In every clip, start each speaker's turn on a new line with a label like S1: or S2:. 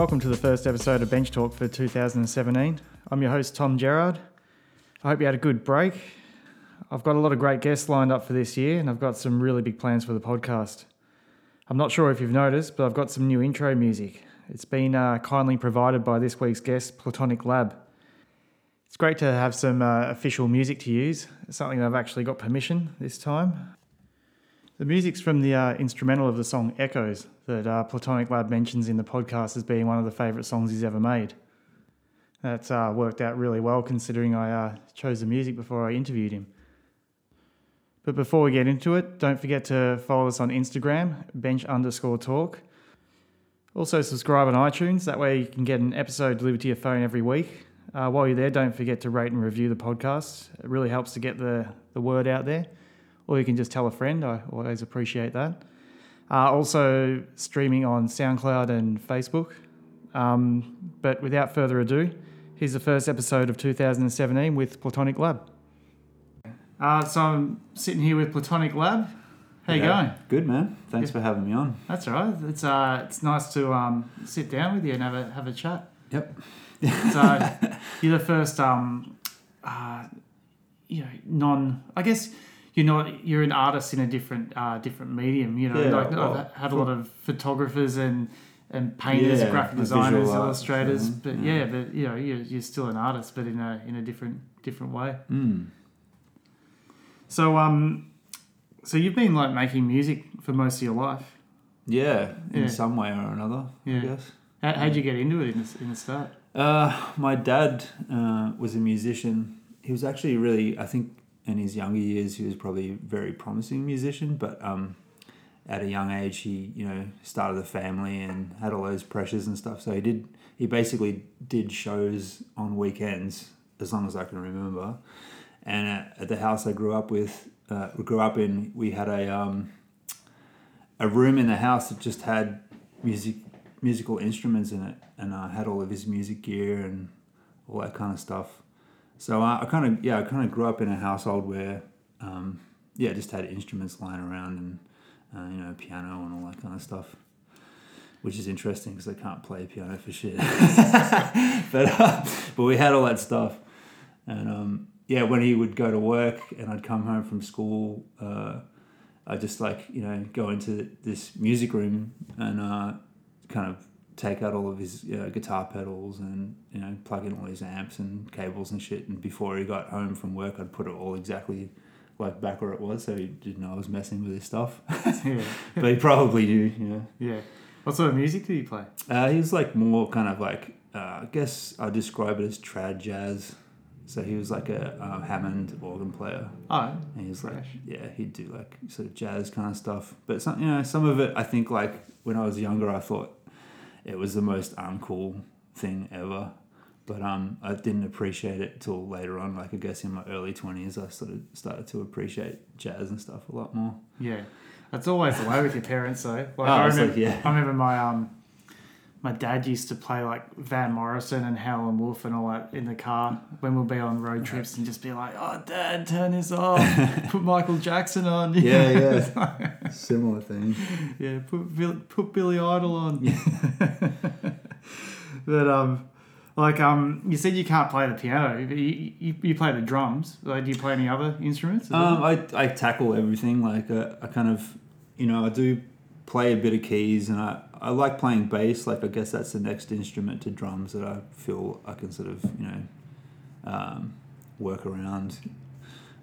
S1: Welcome to the first episode of Bench Talk for 2017. I'm your host, Tom Gerard. I hope you had a good break. I've got a lot of great guests lined up for this year, and I've got some really big plans for the podcast. I'm not sure if you've noticed, but I've got some new intro music. It's been uh, kindly provided by this week's guest, Plutonic Lab. It's great to have some uh, official music to use, it's something I've actually got permission this time. The music's from the uh, instrumental of the song Echoes that uh, Plutonic Lab mentions in the podcast as being one of the favourite songs he's ever made. That's uh, worked out really well considering I uh, chose the music before I interviewed him. But before we get into it, don't forget to follow us on Instagram, bench underscore talk. Also, subscribe on iTunes. That way, you can get an episode delivered to your phone every week. Uh, while you're there, don't forget to rate and review the podcast. It really helps to get the, the word out there. Or you can just tell a friend. I always appreciate that. Uh, also, streaming on SoundCloud and Facebook. Um, but without further ado, here's the first episode of 2017 with Plutonic Lab. Uh, so I'm sitting here with Plutonic Lab. How you going?
S2: Good man. Thanks for having me on.
S1: That's all right. It's uh, it's nice to um, sit down with you and have a have a chat.
S2: Yep.
S1: So you're the first um, uh, you know, non. I guess you're not. You're an artist in a different uh, different medium. You know,
S2: Yeah,
S1: like
S2: well,
S1: I've had a lot of photographers and and painters,
S2: Yeah,
S1: graphic designers,
S2: arts
S1: illustrators. But
S2: yeah.
S1: yeah, but you know, you're, you're still an artist, but in a in a different different way.
S2: Mm.
S1: So um, so you've been like making music for most of your life.
S2: Yeah, in
S1: Yeah.
S2: some way or another,
S1: Yeah.
S2: I guess.
S1: How, how'd you get into it in the, in the start?
S2: Uh, my dad uh, was a musician. He was actually really, I think, in his younger years, he was probably a very promising musician. But um, at a young age, he, you know, started a family and had all those pressures and stuff. So he did. He basically did shows on weekends, as long as I can remember. And at, at the house I grew up with, uh, grew up in, we had a um, a room in the house that just had music musical instruments in it, and I had all of his music gear and all that kind of stuff. So I, I kind of yeah, I kind of grew up in a household where um, yeah, just had instruments lying around and uh, you know piano and all that kind of stuff. Which is interesting because I can't play piano for shit, but uh, but we had all that stuff, and um, yeah, when he would go to work and I'd come home from school, uh, I just like you know go into this music room and uh, kind of take out all of his you know, guitar pedals and you know plug in all his amps and cables and shit. And before he got home from work, I'd put it all exactly like back where it was, so he didn't know I was messing with his stuff.
S1: yeah,
S2: but he probably knew, you know.
S1: yeah. What sort of music did he play?
S2: Uh, he was like more kind of like uh, I guess I describe it as trad jazz. So he was like a uh, Hammond organ player.
S1: Oh,
S2: And he's like,
S1: Fresh.
S2: yeah, he'd do like sort of jazz kind of stuff. But some, you know, some of it, I think like when I was younger, I thought it was the most uncool thing ever. But um, I didn't appreciate it till later on. Like I guess in my early twenties, I sort of started to appreciate jazz and stuff a lot more.
S1: Yeah, that's always the way with your parents, though. Like
S2: Oh,
S1: I remember,
S2: like, yeah.
S1: I remember my um, my dad used to play like Van Morrison and Howlin' Wolf and all that in the car when we'd be on road trips and just be like, "Oh, Dad, turn this off. put Michael Jackson on.
S2: yeah. Yeah. Similar thing.
S1: yeah. Put put Billy Idol on." Yeah. but um. Like um, you said you can't play the piano, you, you, you play the drums. Like, do you play any other instruments?
S2: Um, I, I tackle everything. Like uh, I kind of, you know, I do play a bit of keys, and I, I like playing bass. Like I guess that's the next instrument to drums that I feel I can sort of you know um, work around.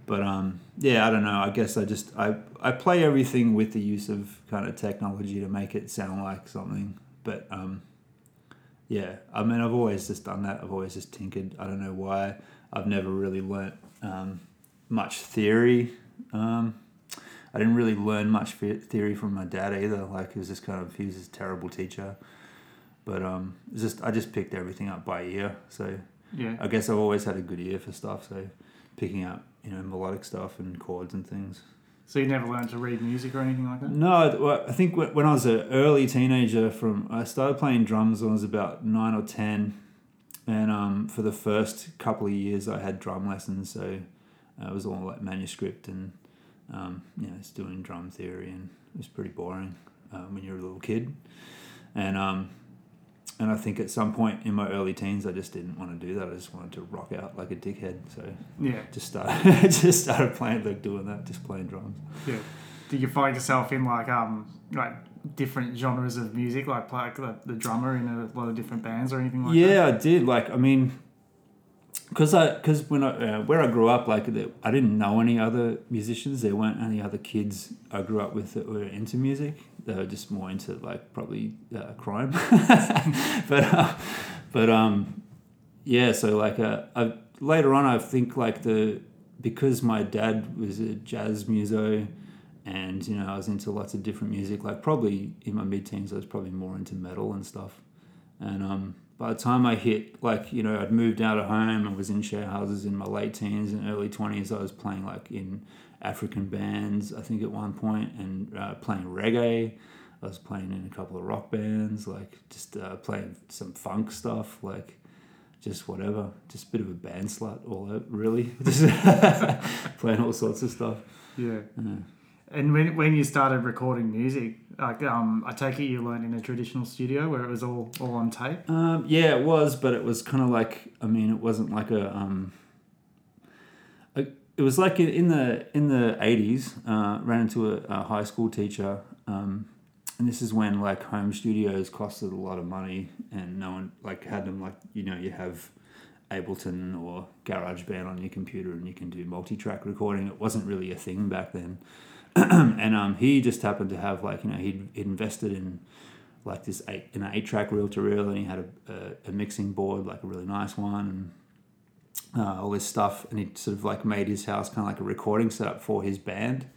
S2: But um, yeah, I don't know. I guess I just I I play everything with the use of kind of technology to make it sound like something. But um, yeah, I mean, I've always just done that. I've always just tinkered. I don't know why. I've never really learnt um, much theory. Um, I didn't really learn much theory from my dad either. Like he was just kind of he was just a terrible teacher. But um, just I just picked everything up by ear. So
S1: yeah.
S2: I guess I've always had a good ear for stuff. So picking up you know melodic stuff and chords and things.
S1: So you never learned to read music or anything like that?
S2: No, I- think when I was an early teenager, from I started playing drums when I was about nine or ten, and um, for the first couple of years I had drum lessons, so uh, it was all like manuscript and um, you know, it's doing drum theory, and it was pretty boring um, when you're a little kid. And um, and I think at some point in my early teens, I just didn't want to do that. I just wanted to rock out like a dickhead. So
S1: Yeah.
S2: just started just started playing like doing that, just playing drums.
S1: Yeah. Did you find yourself in like um like different genres of music, like like the, the drummer in a lot of different bands or anything like that?
S2: yeah, I did. Like, I mean, because I because when I uh, where I grew up, like I didn't know any other musicians. There weren't any other kids I grew up with that were into music. They were just more into like probably uh, crime. but uh, but um yeah. So like uh, I, later on, I think like the because my dad was a jazz muso. And you know, I was into lots of different music. Like probably in my mid-teens, I was probably more into metal and stuff. And um, by the time I hit, like, you know, I'd moved out of home, I was in share houses in my late teens and early 20s. I was playing, like, in African bands, I think, at one point, and uh, playing reggae. I was playing in a couple of rock bands, like, just uh, playing some funk stuff, like, just whatever. Just a bit of a band slut, all out, really. Just playing all sorts of stuff.
S1: Yeah.
S2: Yeah.
S1: And when, when you started recording music, like um, I take it you learned in a traditional studio where it was all, all on tape.
S2: Um, yeah, it was, but it was kind of like I mean, it wasn't like a. Um, a it was like in- the in the eighties. Uh, ran into a, a high school teacher, um, and this is when like home studios costed a lot of money, and no one like had them like you know you have Ableton or GarageBand on your computer, and you can do multi-track recording. It wasn't really a thing back then, and um, he just happened to have like you know he'd, invested in like this eight an eight track reel to reel, and he had a, a, a mixing board, like a really nice one, and uh, all this stuff. And he sort of like made his house kind of like a recording setup for his band.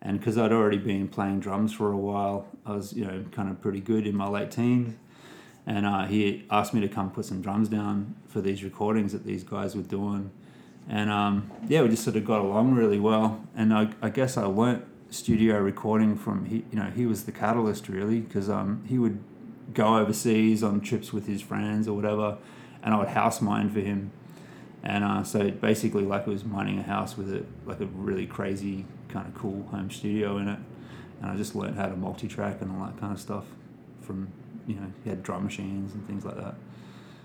S2: And because I'd already been playing drums for a while, I was you know kind of pretty good in my late teens. And uh, he asked me to come put some drums down for these recordings that these guys were doing. And um, yeah, we just sort of got along really well. And I, I guess I learnt studio recording from he you know he was the catalyst really because um, he would go overseas on trips with his friends or whatever and I would house mine for him. And uh, so basically like it was mining a house with it like a really crazy kind of cool home studio in it. And I just learned how to multi-track and all that kind of stuff from you know he had drum machines and things like that.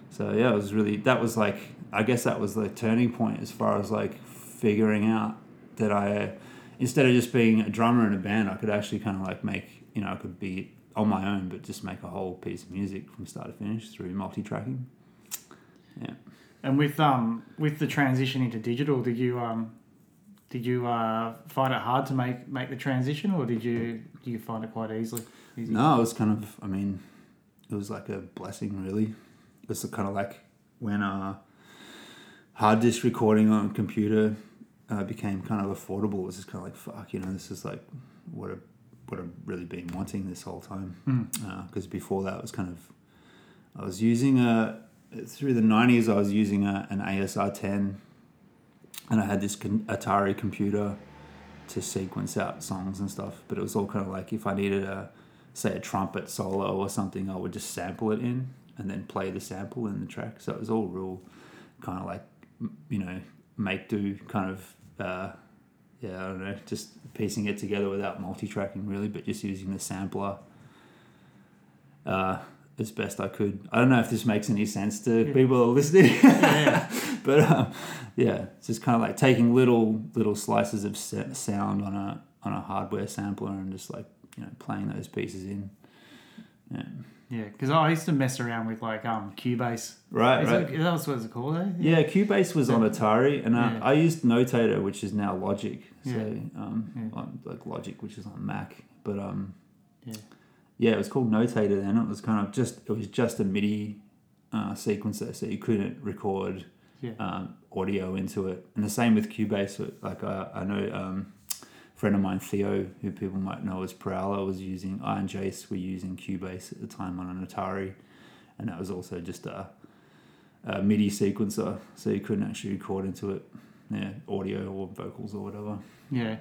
S2: So yeah it was really that was like I guess that was the turning point as far as like figuring out that I instead of just being a drummer in a band, I could actually kind of like make, you know, I could be on my own, but just make a whole piece of music from start to finish through multi-tracking. Yeah.
S1: And with um with the transition into digital, did you um did you uh, find it hard to make make the transition, or did you do you find it quite easily? Easy?
S2: No, it was kind of, I mean, it was like a blessing, really. It was kind of like when uh, hard disk recording on a computer uh, became kind of affordable. It was just kind of like, fuck, you know, this is like what I, what I've really been wanting this whole time.
S1: Mm.
S2: Because before that, it was kind of, I was using a, through the 90s, I was using a, an ASR 10 and I had this con- Atari computer to sequence out songs and stuff. But it was all kind of like if I needed a, say, a trumpet solo or something, I would just sample it in and then play the sample in the track. So it was all real kind of like, you know, make do kind of, uh, yeah, I don't know, just piecing it together without multi tracking really, but just using the sampler uh, as best I could. I don't know if this makes any sense to
S1: Yeah.
S2: people listening.
S1: Yeah.
S2: but um, yeah, it's just kind of like taking little little slices of sound on a on a hardware sampler and just like you know playing those pieces in. Yeah.
S1: Yeah, because I used to mess around with like um Cubase.
S2: Right,
S1: Is
S2: right.
S1: it, that was what it's called, eh?
S2: Yeah, Cubase was on Atari, and uh,
S1: Yeah.
S2: I used Notator, which is now Logic. So,
S1: Yeah.
S2: um,
S1: Yeah.
S2: on- like Logic, which is on Mac. But um,
S1: Yeah.
S2: yeah, it was called Notator then. It was kind of just it was just a MIDI uh, sequencer, so you couldn't record
S1: Yeah.
S2: um, audio into it. And the same with Cubase. Like uh, I know um, friend of mine, Theo, who people might know as Prowler, was using I and Jace were using Cubase at the time on an Atari, and that was also just a, a MIDI sequencer, so you couldn't actually record into it, yeah, audio or vocals or whatever.
S1: Yeah.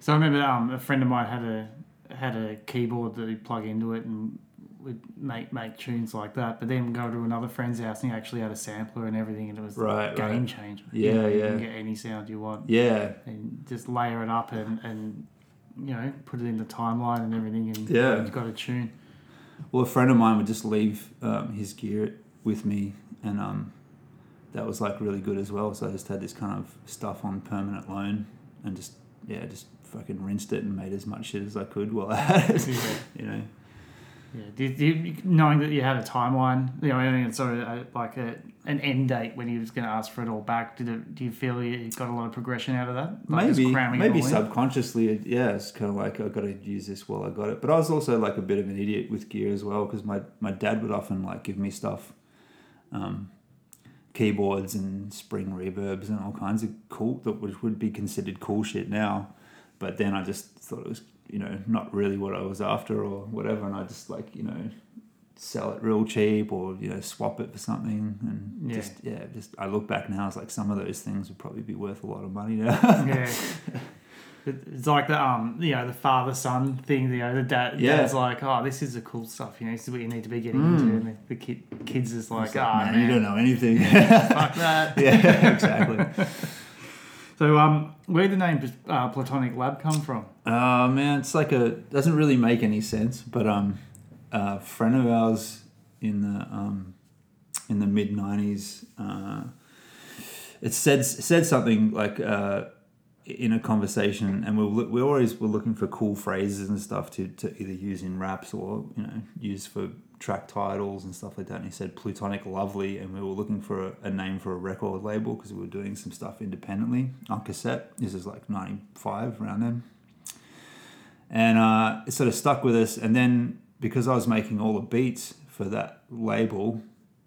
S1: So I remember um, a friend of mine had a had a keyboard that he'd plug into it and would make make tunes like that. But then go to another friend's house and he actually had a sampler and everything, and it was
S2: Right,
S1: a game
S2: right.
S1: changer.
S2: Yeah,
S1: you know, You
S2: yeah.
S1: can get any sound you want
S2: Yeah,
S1: and just layer it up and and you know put it in the timeline and everything, and
S2: Yeah.
S1: you've got a tune.
S2: well, a friend of mine would just leave um, his gear with me, and um, that was like really good as well. So I just had this kind of stuff on permanent loan, and just yeah, just fucking rinsed it and made as much shit as I could while I had it.
S1: Yeah.
S2: You know.
S1: Yeah, do you, do you, knowing that you had a timeline, you know, and sort of a, like a, an end date when he was going to ask for it all back, did it, do you feel you got a lot of progression out of that? Like
S2: maybe.
S1: cramming
S2: maybe subconsciously it- yeah it's kind of like i've got to use this while i got it. But i was also like a bit of an idiot with gear as well because my, my dad would often like give me stuff um, keyboards and spring reverbs and all kinds of cool that which would be considered cool shit now. But then i just thought it was you know not really what i was after or whatever and i just like you know sell it real cheap or you know swap it for something and
S1: Yeah.
S2: just yeah just i look back now it's like some of those things would probably be worth a lot of money now
S1: yeah. It's like the um, you know, the father son thing. You know, the dad,
S2: Yeah.
S1: dad's like, oh, this is the cool stuff. You know, this is what you need to be getting
S2: Mm.
S1: into. And the, the kid, kids is like, ah,
S2: man,
S1: man,
S2: you don't know anything.
S1: fuck that.
S2: yeah, exactly.
S1: So, um, where the name uh, Plutonic Lab come from?
S2: Uh, man, it's like a doesn't really make any sense, but um, a friend of ours in the um, in the mid '90s, uh, it said said something like uh, in a conversation, and we were, we always were looking for cool phrases and stuff to, to either use in raps or you know use for track titles and stuff like that. And he said Plutonic Lovely, and we were looking for a, a name for a record label because we were doing some stuff independently on cassette. This is like '95 around then and uh, it sort of stuck with us. And then because I was making all the beats for that label,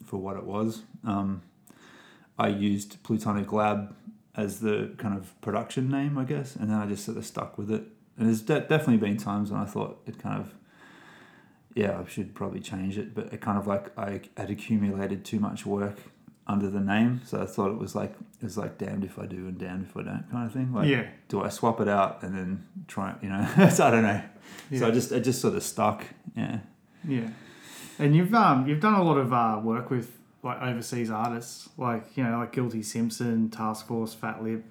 S2: for what it was, um, I used Plutonic Lab as the kind of production name, I guess. And then I just sort of stuck with it. And there's de- definitely been times when I thought it kind of, yeah, I should probably change it. But it kind of like I had accumulated too much work under the name, so I thought it was like it was like damned if I do and damned if I don't kind of thing. Like,
S1: yeah,
S2: do I swap it out and then try? You know, so I don't know.
S1: yeah,
S2: So I just it just sort of stuck. Yeah.
S1: yeah. And you've um, you've done a lot of uh, work with like overseas artists, like you know, like Guilty Simpson, Task Force, Fatlip,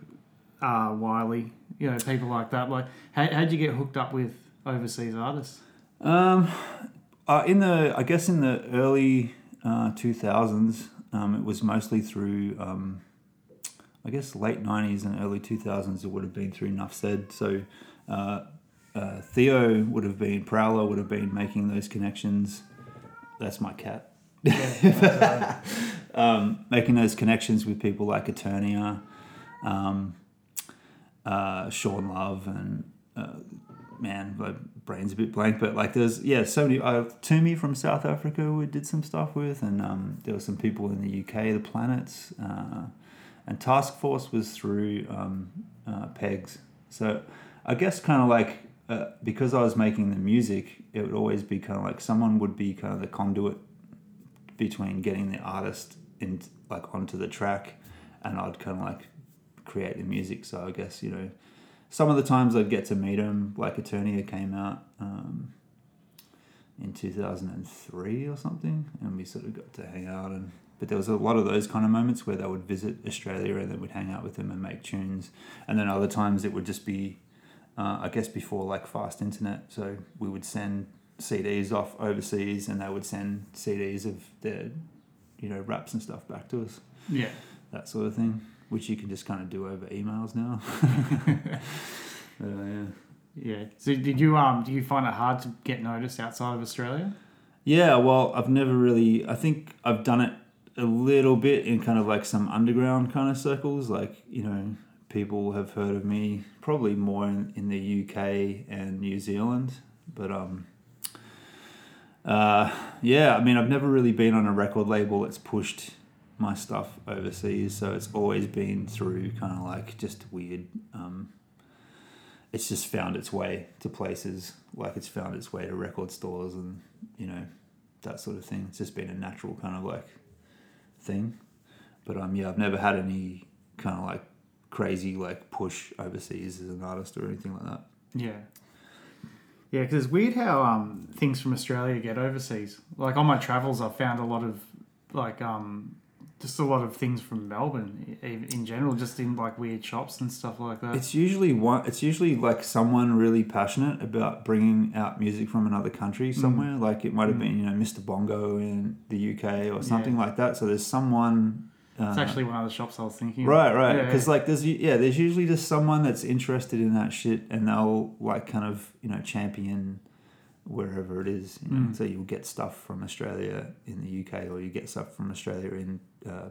S1: uh, Wiley. You know, people like that. Like, how how'd you get hooked up with overseas artists?
S2: Um, uh, in the I guess in the early two thousands, um, it was mostly through um, I guess late nineties and early two thousands. It would have been through Nuff Said. So. Uh, uh, Theo would have been Prowler would have been making those connections. That's my cat. um, making those connections with people like Eternia, um, uh, Sean Love, and uh, man, my brain's a bit blank, but like there's yeah, so many. Uh, Tumi from South Africa we did some stuff with, and um, there were some people in the UK, the Planets, uh, and Task Force was through um, uh, Pegz. So I guess kind of like uh, because I was making the music, it would always be kind of like someone would be kind of the conduit between getting the artist in like onto the track, and I'd kind of like create the music. So I guess you know, some of the times I'd get to meet him. Like Eternia came out um, in two thousand and three or something, and we sort of got to hang out. And but there was a lot of those kind of moments where they would visit Australia, and then we'd hang out with them and make tunes. And then other times it would just be, uh, I guess, before like fast internet. So we would send CDs off overseas, and they would send CDs of their, you know, raps and stuff back to us
S1: Yeah.
S2: that sort of thing, which you can just kind of do over emails now. But, uh, yeah.
S1: Yeah. So did you um do you find it hard to get noticed outside of Australia?
S2: Yeah, well, I've never really. I think I've done it a little bit in kind of like some underground kind of circles. Like, you know, people have heard of me probably more in, in the UK and New Zealand. But, um, uh, yeah, I mean, I've never really been on a record label that's pushed my stuff overseas. So it's always been through kind of like just weird. Um, it's just found its way to places like it's found its way to record stores and you know that sort of thing. It's just been a natural kind of like thing. But um, yeah, I've never had any kind of like crazy like push overseas as an artist or anything like that.
S1: Yeah. Yeah, because it's weird how um, things from Australia get overseas. Like on my travels, I've found a lot of like um, just a lot of things from Melbourne in, in general, just in like weird shops and stuff like that.
S2: It's usually one. It's usually like someone really passionate about bringing out music from another country
S1: Mm.
S2: somewhere. Like it might have
S1: Mm.
S2: been you know Mr Bongo in the UK or something like that. So there's someone. Uh,
S1: it's actually one of the shops I was thinking. of.
S2: Right, right.
S1: Yeah,
S2: Because
S1: yeah.
S2: like there's yeah, there's usually just someone that's interested in that shit, and they'll like kind of you know champion wherever it is. You know?
S1: Mm.
S2: So you'll get stuff from Australia in the UK, or you get stuff from Australia in uh,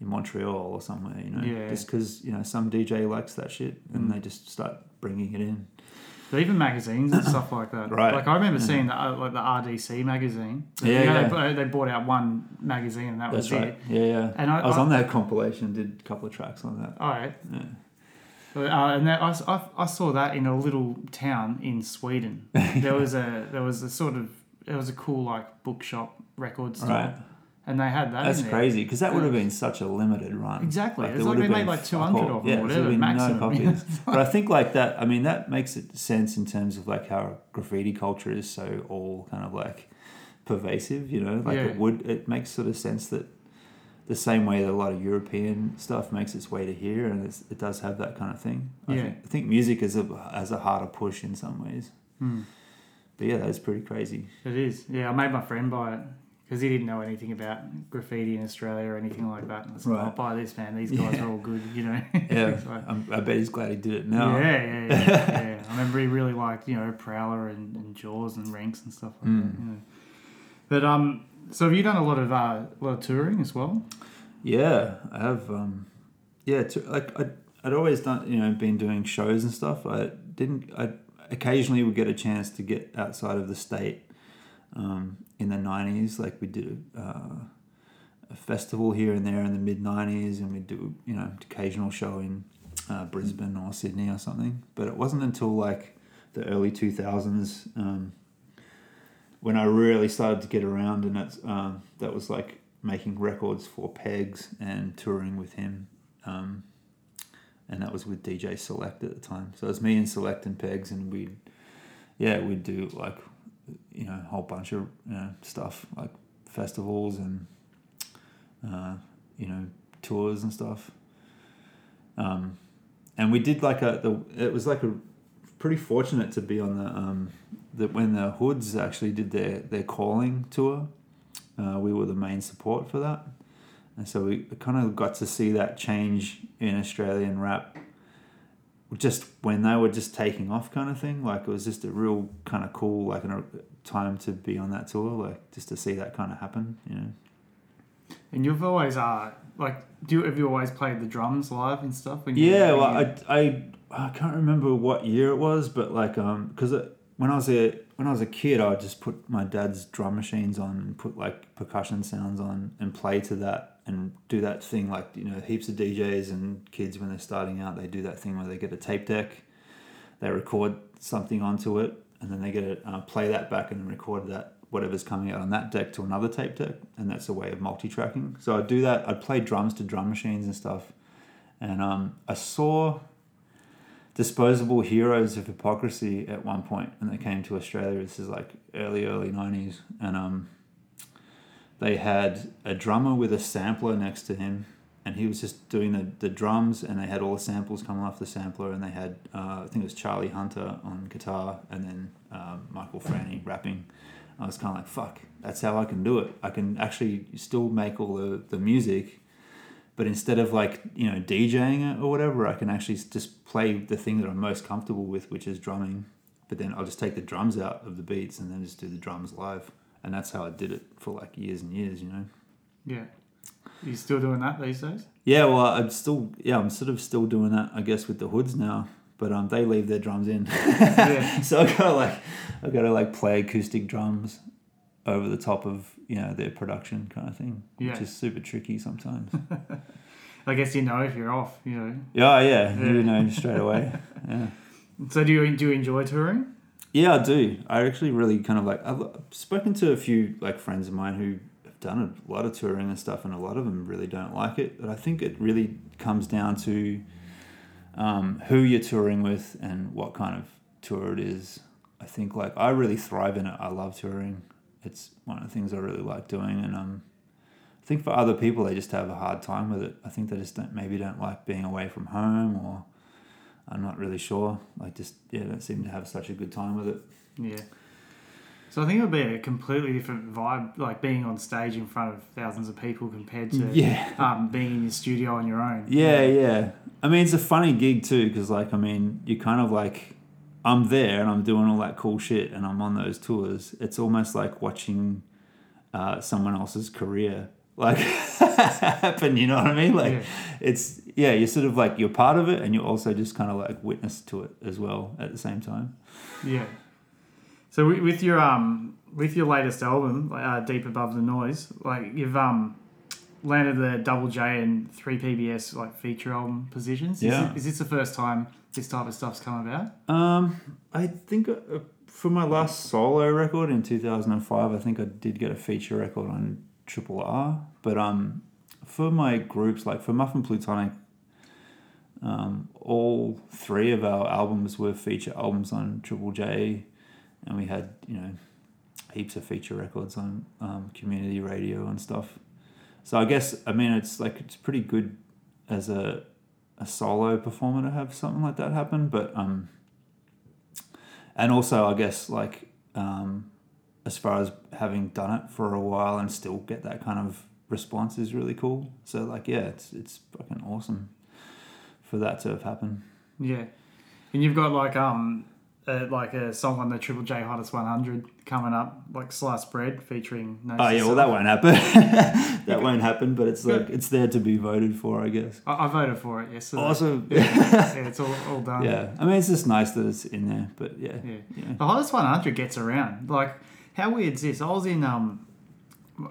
S2: in Montreal or somewhere. You know,
S1: Yeah.
S2: just because you know some DJ likes that shit, and
S1: Mm.
S2: they just start bringing it in.
S1: But even magazines and stuff like that.
S2: Right.
S1: Like I remember
S2: Yeah.
S1: seeing the, uh, like the RDC magazine.
S2: Yeah,
S1: You know,
S2: yeah.
S1: They, bought- they bought out one magazine and that
S2: That's
S1: was
S2: right.
S1: it.
S2: Yeah, yeah.
S1: And I,
S2: I was
S1: I-
S2: on that compilation. Did a couple of tracks on that.
S1: All right.
S2: Yeah.
S1: Uh, and that, I, I, I saw that in a little town in Sweden. There was a there was a sort of there was a cool like bookshop record store,
S2: Right.
S1: And they had that.
S2: That's crazy because that would have been such a limited run.
S1: Exactly. It's like
S2: would
S1: they
S2: have
S1: made
S2: been
S1: like 200
S2: all.
S1: of them,
S2: yeah,
S1: or whatever,
S2: been
S1: maximum.
S2: No copies. but I think like that. I mean, that makes it sense in terms of like how graffiti culture is so all kind of like pervasive. You know, like
S1: Yeah.
S2: it would. It makes sort of sense that the same way that a lot of European stuff makes its way to here, and it's, it does have that kind of thing. I
S1: Yeah.
S2: think, I think music is a has a harder push in some ways.
S1: Hmm.
S2: But yeah, that's pretty crazy.
S1: It is. Yeah, I made my friend buy it because he didn't know anything about graffiti in Australia or anything like that. And I said,
S2: Right.
S1: "I'll buy this, man. These guys
S2: Yeah.
S1: are all good, you know."
S2: Yeah, I bet he's glad he did it now.
S1: Yeah, yeah, yeah, yeah. I remember he really liked, you know, Prowler and, and Jaws and Ranks and stuff like that.
S2: Mm.
S1: You know. But um, so have you done a lot of uh, a lot of touring as well?
S2: Yeah, I have. Um, yeah, to, like I, I'd always done, you know, been doing shows and stuff. I didn't. I occasionally would get a chance to get outside of the state. Um, in the nineties, like we did a, uh, a festival here and there in the mid nineties, and we'd do, you know, occasional show in uh, Brisbane or Sydney or something. But it wasn't until like the early two thousands um, when I really started to get around, and that's um, that was like making records for Pegz and touring with him. Um, and that was with DJ Select at the time. So it was me and Select and Pegz, and we'd, yeah, we'd do like, you know, a whole bunch of you know, stuff like festivals and, uh, you know, tours and stuff. Um, and we did like a, the, it was like a, pretty fortunate to be on the, um, the when the Hoods actually did their, their calling tour. Uh, we were the main support for that. And so we kind of got to see that change in Australian rap just when they were just taking off kind of thing. Like it was just a real kind of cool, like a time to be on that tour, like just to see that kind of happen, you know.
S1: And you've always uh like do you, have you always played the drums live and stuff? When you,
S2: Yeah, well, I, I, I can't remember what year it was, but like, um, because when I was a when I was a kid, I would just put my dad's drum machines on and put like percussion sounds on and play to that and do that thing like you know heaps of DJs and kids when they're starting out they do that thing where they get a tape deck, they record something onto it and then they get to uh, play that back and record that whatever's coming out on that deck to another tape deck and that's a way of multi-tracking. So I'd do that. I'd play drums to drum machines and stuff, and um, I saw Disposable Heroes of Hiphoprisy at one point and they came to australia this is like early early 90s and um, they had a drummer with a sampler next to him and he was just doing the, the drums and they had all the samples coming off the sampler and they had uh, i think it was charlie hunter on guitar and then um, Michael Franti rapping. I was kind of like fuck that's how i can do it. I can actually still make all the, the music but instead of like you know DJing it or whatever, I can actually just play the thing that I'm most comfortable with, which is drumming. But then I'll just take the drums out of the beats and then just do the drums live, and that's how I did it for like years and years, you know.
S1: yeah. Are you still doing that these days?
S2: Yeah, well, I'm still yeah, I'm sort of still doing that, I guess, with the hoods now. But um, they leave their drums in,
S1: Yeah.
S2: so I gotta like, I gotta like play acoustic drums over the top of you know their production kind of thing,
S1: Yeah.
S2: which is super tricky sometimes.
S1: I guess you know if you're off, you know.
S2: yeah, yeah,
S1: Yeah.
S2: you know straight away. Yeah.
S1: So do you do you enjoy touring?
S2: Yeah, I do. I actually really kind of like. I've spoken to a few like friends of mine who have done a lot of touring and stuff, and a lot of them really don't like it. But I think it really comes down to um, who you're touring with and what kind of tour it is. I think like I really thrive in it. I love touring. It's one of the things I really like doing, and um, I think for other people, they just have a hard time with it. I think they just don't maybe don't like being away from home, or I'm not really sure. Like just yeah, don't seem to have such a good time with it.
S1: Yeah. So I think it would be a completely different vibe, like being on stage in front of thousands of people compared to
S2: Yeah.
S1: um, being in your studio on your own.
S2: Yeah, yeah. I mean, it's a funny gig too, because like, I mean, you kind of like, I'm there and I'm doing all that cool shit, and I'm on those tours. It's almost like watching uh, someone else's career like happen. You know what I mean? Like,
S1: Yeah.
S2: it's yeah, you're sort of like you're part of it, and you're also just kind of like witness to it as well at the same time.
S1: Yeah. So with your um with your latest album, uh, Deep Above the Noise, like you've um landed the double J and three PBS like feature album positions. Is
S2: Yeah.
S1: it- Is, this the first time this type of stuff's come about?
S2: Um, I think uh, for my last solo record in 2005, I think I did get a feature record on Triple R. But um, for my groups, like for Muph & Plutonic, um, all three of our albums were feature albums on Triple J, and we had you know heaps of feature records on um, community radio and stuff. So I guess I mean it's like it's pretty good as a a solo performer to have something like that happen, but um, and also I guess like um, as far as having done it for a while and still get that kind of response is really cool. So like yeah, it's it's fucking awesome for that to have happened.
S1: Yeah. And you've got like um uh, like a song on the Triple J Hottest 100 coming up, like Sliced Bread featuring. Notes
S2: Oh yeah, well that won't happen. that won't happen, but it's like it's there to be voted for, I guess.
S1: I, I voted for it yesterday.
S2: Awesome.
S1: Yeah, yeah it's all, all done.
S2: Yeah, I mean it's just nice that it's in there, but yeah,
S1: Yeah.
S2: yeah.
S1: The hottest 100 gets around. Like, how weird's this? I was in, um,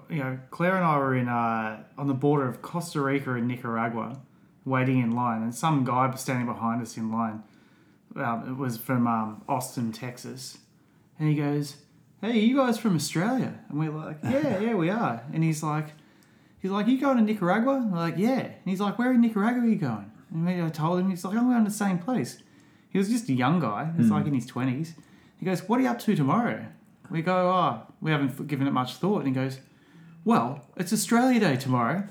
S1: you know, Claire and I were in uh, on the border of Costa Rica and Nicaragua, waiting in line, and some guy was standing behind us in line. Um, it was from um, Austin, Texas, and he goes, "Hey, you guys from Australia?" And we're like, "Yeah, yeah, we are." And he's like, "He's like, you going to Nicaragua?" And we're like, "Yeah." And he's like, "Where in Nicaragua are you going?" And we, I told him, he's like, "I'm going to the same place." He was just a young guy. He's like in his twenties. He goes, "What are you up to tomorrow?" We go, "Oh, we haven't given it much thought." And he goes, "Well, it's Australia Day tomorrow."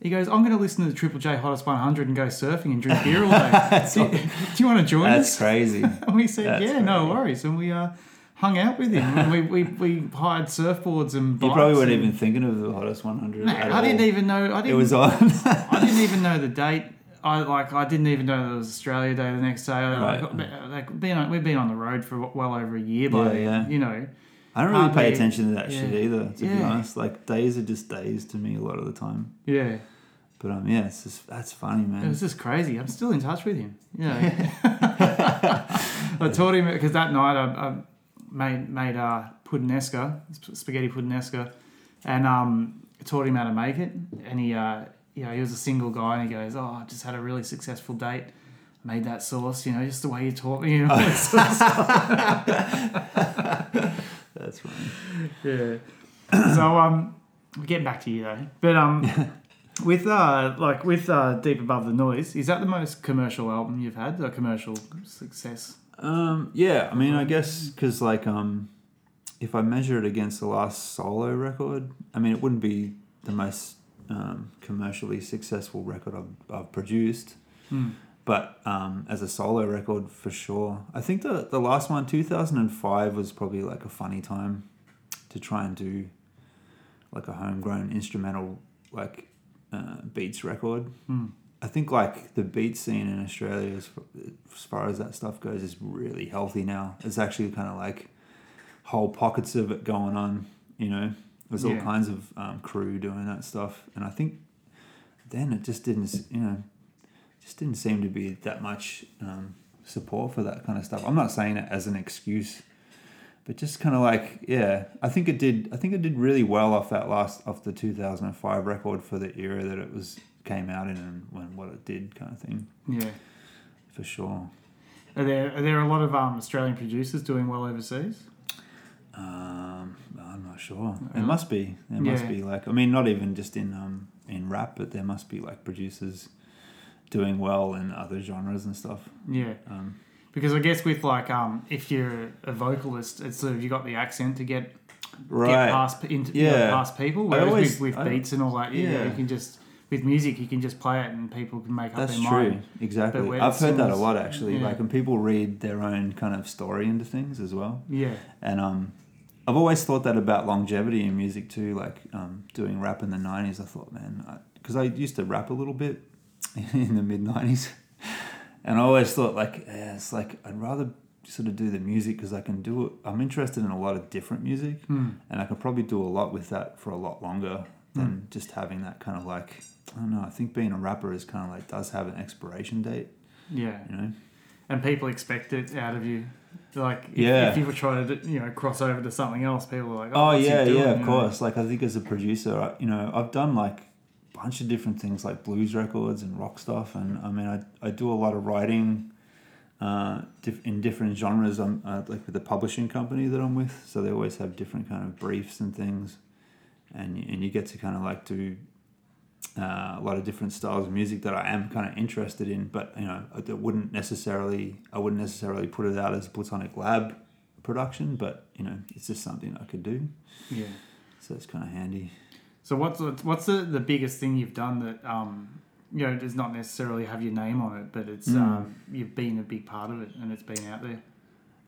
S1: He goes, "I'm going to listen to the Triple J Hottest 100 and go surfing and drink beer all day. do, do you want to join
S2: That's
S1: us?"
S2: That's crazy.
S1: And we said,
S2: That's
S1: "Yeah, no worries." And we uh, hung out with him. And we, we we hired surfboards and
S2: You
S1: bikes.
S2: probably weren't
S1: and-
S2: even thinking of the hottest 100.
S1: No,
S2: at
S1: I didn't
S2: all.
S1: even know. I
S2: It
S1: didn't.
S2: it was on.
S1: I didn't even know the date. I like. I didn't even know it was Australia Day the next day.
S2: Right.
S1: Like, like being on, we've been on the road for well over a year by
S2: Yeah, yeah.
S1: You know.
S2: I don't really pay attention to that shit either, to be honest. Like days are just days to me a lot of the time.
S1: Yeah.
S2: But um, yeah, it's just that's funny,
S1: It
S2: man.
S1: was just crazy. I'm still in touch with him. Yeah. I taught him because that night I, I made made uh, puttanesca, sp- spaghetti puttanesca, and um, taught him how to make it. And he, uh, you know, he was a single guy, and he goes, "Oh, I just had a really successful date. Made that sauce, you know, just the way you taught me." You know, that sort of stuff.
S2: That's funny.
S1: yeah. So um, getting back to you though, but um, with uh, like with uh, Deep Above the Noise, is that the most commercial album you've had? A commercial success?
S2: Um, yeah, I mean, I guess because like um, if I measure it against the last solo record, I mean, it wouldn't be the most um, commercially successful record I've, I've produced.
S1: Hmm.
S2: But um, as a solo record, for sure. I think the the last one, two thousand and five, was probably like a funny time to try and do like a homegrown instrumental like uh, beats record.
S1: Hmm.
S2: I think like the beat scene in Australia, as, as far as that stuff goes, is really healthy now. It's actually kind of like whole pockets of it going on. You know, there's all
S1: Yeah.
S2: kinds of um, crew doing that stuff, and I think then it just didn't, you know, just didn't seem to be that much um, support for that kind of stuff. I'm not saying it as an excuse, but just kind of like, yeah, I think it did. I think it did really well off that last, off the 2005 record for the era that it was came out in and when what it did, kind of thing,
S1: Yeah.
S2: for sure.
S1: Are there are there a lot of um, Australian producers doing well overseas?
S2: Um, I'm not sure. There must be. There must be like. I mean, not even just in um in rap, but there must be like producers doing well in other genres and stuff.
S1: Yeah.
S2: Um,
S1: Because I guess with like um, if you're a vocalist, it's sort of you got the accent to get
S2: Right.
S1: get past into, you know,
S2: Yeah.
S1: past people. Whereas
S2: always-
S1: with, with
S2: I-
S1: beats and all that, yeah,
S2: Yeah.
S1: you can just with music you can just play it and people can make up
S2: That's
S1: their
S2: true.
S1: mind.
S2: Exactly. I've heard that a lot actually.
S1: yeah.
S2: Like when people read their own kind of story into things as well.
S1: Yeah,
S2: And um, I've always thought that about longevity in music too. Like um, doing rap in the '90s, I thought, man, because I, used to rap a little bit in the mid '90s, and I always thought like, yeah, it's like I'd rather sort of do the music because I can do it. I'm interested in a lot of different music,
S1: Hmm.
S2: and I could probably do a lot with that for a lot longer than
S1: Hmm.
S2: just having that kind of like. I don't know. I think being a rapper is kind of like does have an expiration date.
S1: yeah,
S2: You know.
S1: and people expect it out of you. Like, if,
S2: Yeah.
S1: if you were trying to, you know, cross over to something else, people are like,
S2: Oh,
S1: oh,
S2: yeah,
S1: doing?"
S2: yeah, of
S1: You know?
S2: course. Like I think as a producer, I, you know, I've done like bunch of different things, like blues records and rock stuff, and I mean, I I do a lot of writing. Uh, diff- in different genres, I'm uh, like with the publishing company that I'm with, so they always have different kind of briefs and things, and you- and you get to kind of like do uh, a lot of different styles of music that I am kind of interested in, but you know, that wouldn't necessarily I wouldn't necessarily put it out as a Plutonic Lab production, but you know, it's just something I could do.
S1: Yeah.
S2: So it's kind of handy.
S1: So what's the, what's the, the biggest thing you've done that um you know does not necessarily have your name on it, but it's
S2: Mm.
S1: um, you've been a big part of it and it's been out there.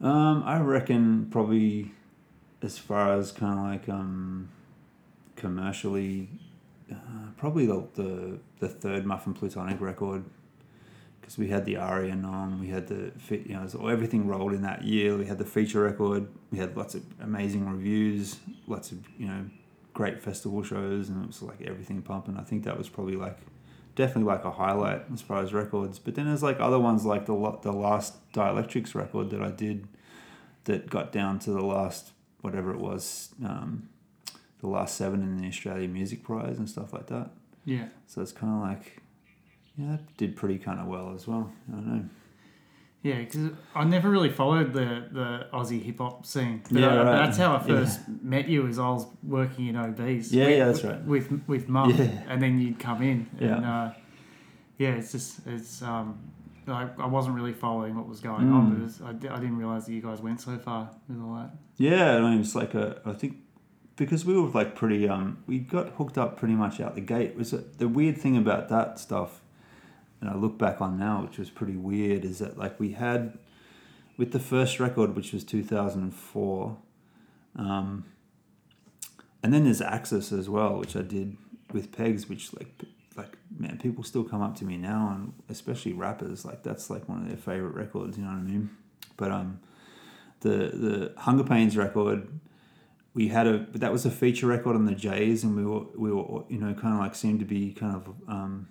S2: Um, I reckon probably as far as kind of like um, commercially, uh, probably the, the the third Muph & Plutonic record because we had the Aria Nom, we had the fe- you know so everything rolled in that year. We had the feature record, we had lots of amazing reviews, lots of you know great festival shows, and it was like everything pumping. I think that was probably like definitely like a highlight as far as records. But then there's like other ones like the the last Dialectrix record that I did that got down to the last whatever it was, um, the last seven in the Australian Music Prize and stuff like that.
S1: Yeah.
S2: So it's kind of like yeah, that did pretty kind of well as well. I don't know.
S1: Yeah, because I never really followed the, the Aussie hip hop scene. But
S2: Yeah,
S1: I-
S2: right.
S1: That's how I first met you. As I was working in OBs.
S2: Yeah,
S1: with,
S2: yeah, that's right.
S1: With with mum,
S2: Yeah.
S1: and then you'd come in. And,
S2: Yeah.
S1: uh, yeah, it's just it's um, like I wasn't really following what was going on,
S2: Mm.
S1: but it's, I, I didn't realize that you guys went so far with all that.
S2: Yeah, I mean it's like a I think because we were like pretty um we got hooked up pretty much out the gate. Was it, the weird thing about that stuff, and I look back on now, which was pretty weird, is that like we had with the first record, which was two thousand and four, um, and then there's Axis as well, which I did with Pegz, which like like man, people still come up to me now, and especially rappers, like that's like one of their favorite records. You know what I mean? But um, the the Hunger Pains record, we had a but that was a feature record on the Jays, and we were we were you know kind of like seemed to be kind of um,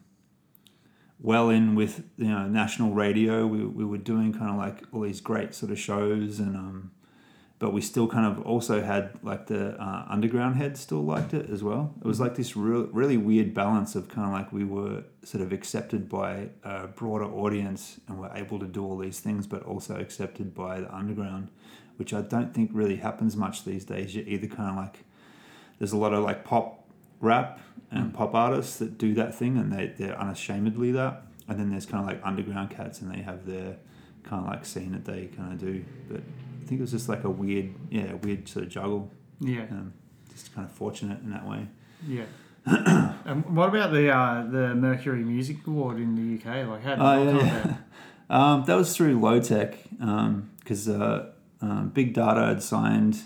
S2: well in with you know national radio. We we were doing kind of like all these great sort of shows, and um, but we still kind of also had like the uh, underground head still liked it as well. It was like this real, really weird balance of kind of like we were sort of accepted by a broader audience and were able to do all these things, but also accepted by the underground, which I don't think really happens much these days. You're either kind of like there's a lot of like pop rap and pop artists that do that thing and they, they're unashamedly that. And then there's kind of like underground cats and they have their kind of like scene that they kind of do. But I think it was just like a weird, yeah, weird sort of juggle.
S1: Yeah,
S2: Um, just kind of fortunate in that way.
S1: yeah. and what about the uh, the Mercury Music Award in the UK? Like, how did that
S2: yeah, yeah.
S1: about?
S2: Um, that was through Lotek because uh, um, Big Dada had signed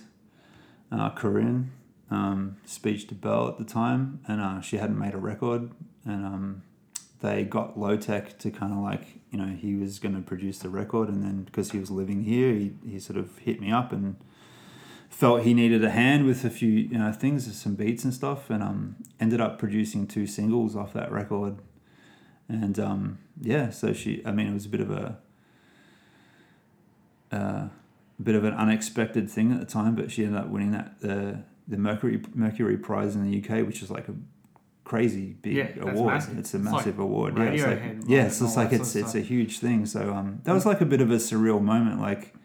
S2: uh, Corynne um, Speech Debelle at the time, and uh, she hadn't made a record, and um, they got Lotek to kind of like you know he was going to produce the record, and then because he was living here, he, he sort of hit me up and felt he needed a hand with a few you know things, some beats and stuff, and um, ended up producing two singles off that record. And um, yeah, so she, I mean, it was a bit of a, uh, bit of an unexpected thing at the time, but she ended up winning that the the Mercury Mercury Prize in the UK, which is like a crazy big
S1: Yeah,
S2: award.
S1: massive.
S2: It's a
S1: It's
S2: massive
S1: like
S2: award. Yeah, it's like yeah, it's just like it's it's a huge thing. So um, that was like a bit of a surreal moment, like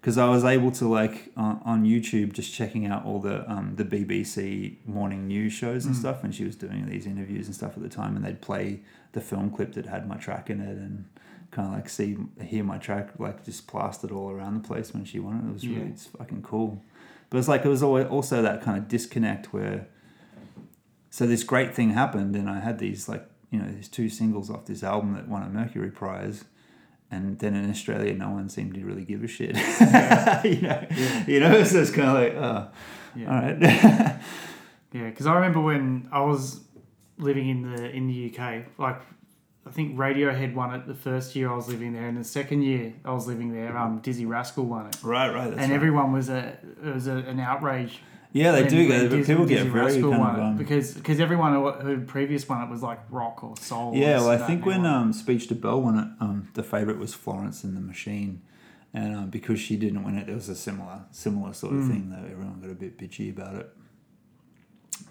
S2: because I was able to like on, on YouTube just checking out all the um, the BBC morning news shows and
S1: Mm.
S2: stuff, and she was doing these interviews and stuff at the time, and they'd play the film clip that had my track in it, and kind of like see hear my track like just plastered all around the place when she won it. It was really it's fucking cool. But it's like it was always also that kind of disconnect where. So this great thing happened, and I had these like you know these two singles off this album that won a Mercury Prize, and then in Australia, no one seemed to really give a shit. you know,
S1: Yeah.
S2: you know, so it's kind of like, oh,
S1: Yeah.
S2: all right.
S1: Yeah, because I remember when I was living in the in the UK, like I think Radiohead won it the first year I was living there, and the second year I was living there, um, Dizzee Rascal won it,
S2: right, right.
S1: And
S2: right.
S1: everyone was a it was a, an outrage.
S2: yeah, they
S1: when-
S2: do
S1: when
S2: get
S1: Diz-
S2: people
S1: Dizzee
S2: get very
S1: Rascal
S2: kind of um,
S1: because because everyone who previous won it was like rock or soul. or
S2: Yeah, well, I think when um, Speech Debelle won it, um, the favorite was Florence and the Machine, and um, because she didn't win it, there was a similar similar sort of
S1: Mm.
S2: thing that everyone got a bit bitchy about it.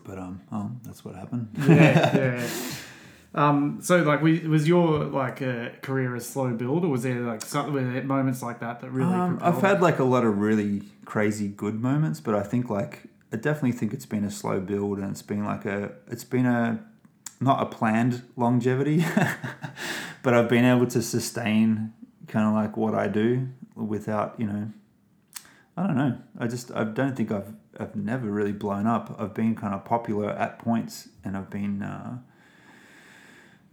S2: But um, oh, that's what happened.
S1: yeah, yeah. Um, so like, we, was your like uh, career a slow build, or was there like some, were there moments like that that really?
S2: Um, I've had like a lot of really crazy good moments, but I think like I definitely think it's been a slow build, and it's been like a it's been a not a planned longevity, but I've been able to sustain kind of like what I do without you know I don't know I just I don't think I've I've never really blown up. I've been kind of popular at points, and I've been. Uh,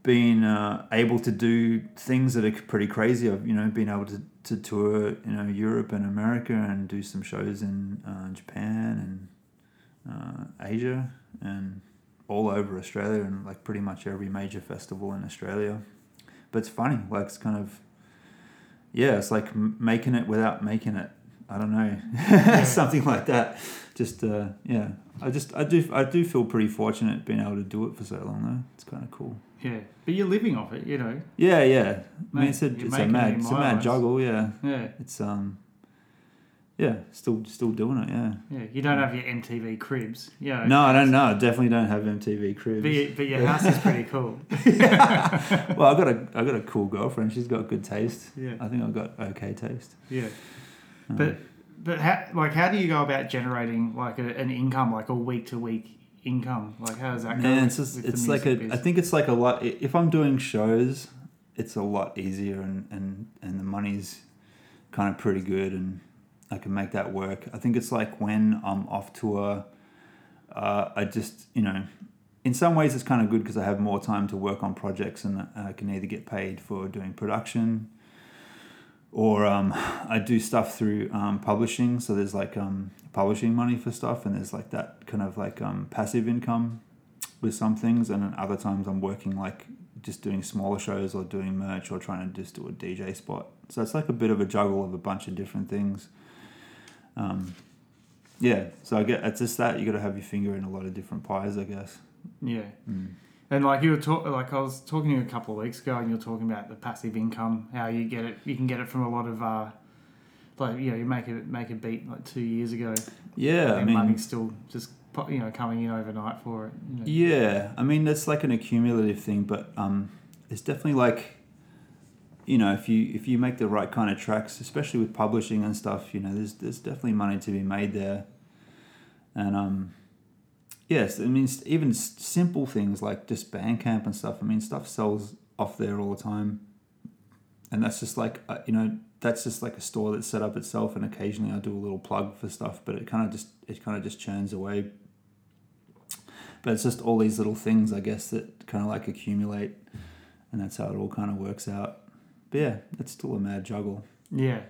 S2: been uh, able to do things that are pretty crazy. I've you know been able to, to tour you know Europe and America and do some shows in uh, Japan and uh, Asia and all over Australia and like pretty much every major festival in Australia. But it's funny, like it's kind of yeah, it's like m- making it without making it. I don't know, something like that. Just uh, yeah, I just I do I do feel pretty fortunate being able to do it for so long though. It's kind of cool.
S1: Yeah, but you're living off it, you know.
S2: Yeah, yeah. I mean, it's a it's a mad
S1: it
S2: it's a mad
S1: eyes.
S2: juggle. Yeah,
S1: Yeah,
S2: it's um, yeah, still still doing it. Yeah.
S1: yeah. You don't have your MTV cribs, Yeah.
S2: No, I don't know. I definitely don't have MTV cribs.
S1: But, your- but your house is pretty cool.
S2: well, I got a I got a cool girlfriend. She's got good taste.
S1: Yeah,
S2: I think I've got okay taste.
S1: yeah.
S2: Um,
S1: But but how like how do you go about generating like a, an income, like a week to week income? Like how does that go?
S2: man, it's just it's like a.
S1: music
S2: I think it's like a lot. If I'm doing shows, it's a lot easier and and and the money's kind of pretty good and I can make that work. I think it's like when I'm off tour, uh, I just you know. In some ways, it's kind of good because I have more time to work on projects, and I can either get paid for doing production, or um, I do stuff through um, publishing. So there's like um, publishing money for stuff, and there's like that kind of like um, passive income with some things, and then other times I'm working like just doing smaller shows or doing merch or trying to just do a DJ spot. So it's like a bit of a juggle of a bunch of different things. Um, yeah, so I get it's just that you got to have your finger in a lot of different pies, I guess.
S1: yeah.
S2: Mm.
S1: And like you were talking, like I was talking to you a couple of weeks ago, and you were talking about the passive income, how you get it, you can get it from a lot of, uh, like you know, you make it make a beat like two years ago,
S2: Yeah, I
S1: and
S2: mean,
S1: money's still just you know coming in overnight for it. You know.
S2: Yeah, I mean that's like an accumulative thing, but um, it's definitely like, you know, if you if you make the right kind of tracks, especially with publishing and stuff, you know, there's there's definitely money to be made there, and um, yes, I mean even simple things like just Bandcamp and stuff. I mean, stuff sells off there all the time, and that's just like uh, you know that's just like a store that's set up itself, and occasionally I do a little plug for stuff, but it kind of just it kind of just churns away but it's just all these little things i guess that kind of like accumulate and that's how it all kind of works out but yeah it's still a mad juggle
S1: Yeah.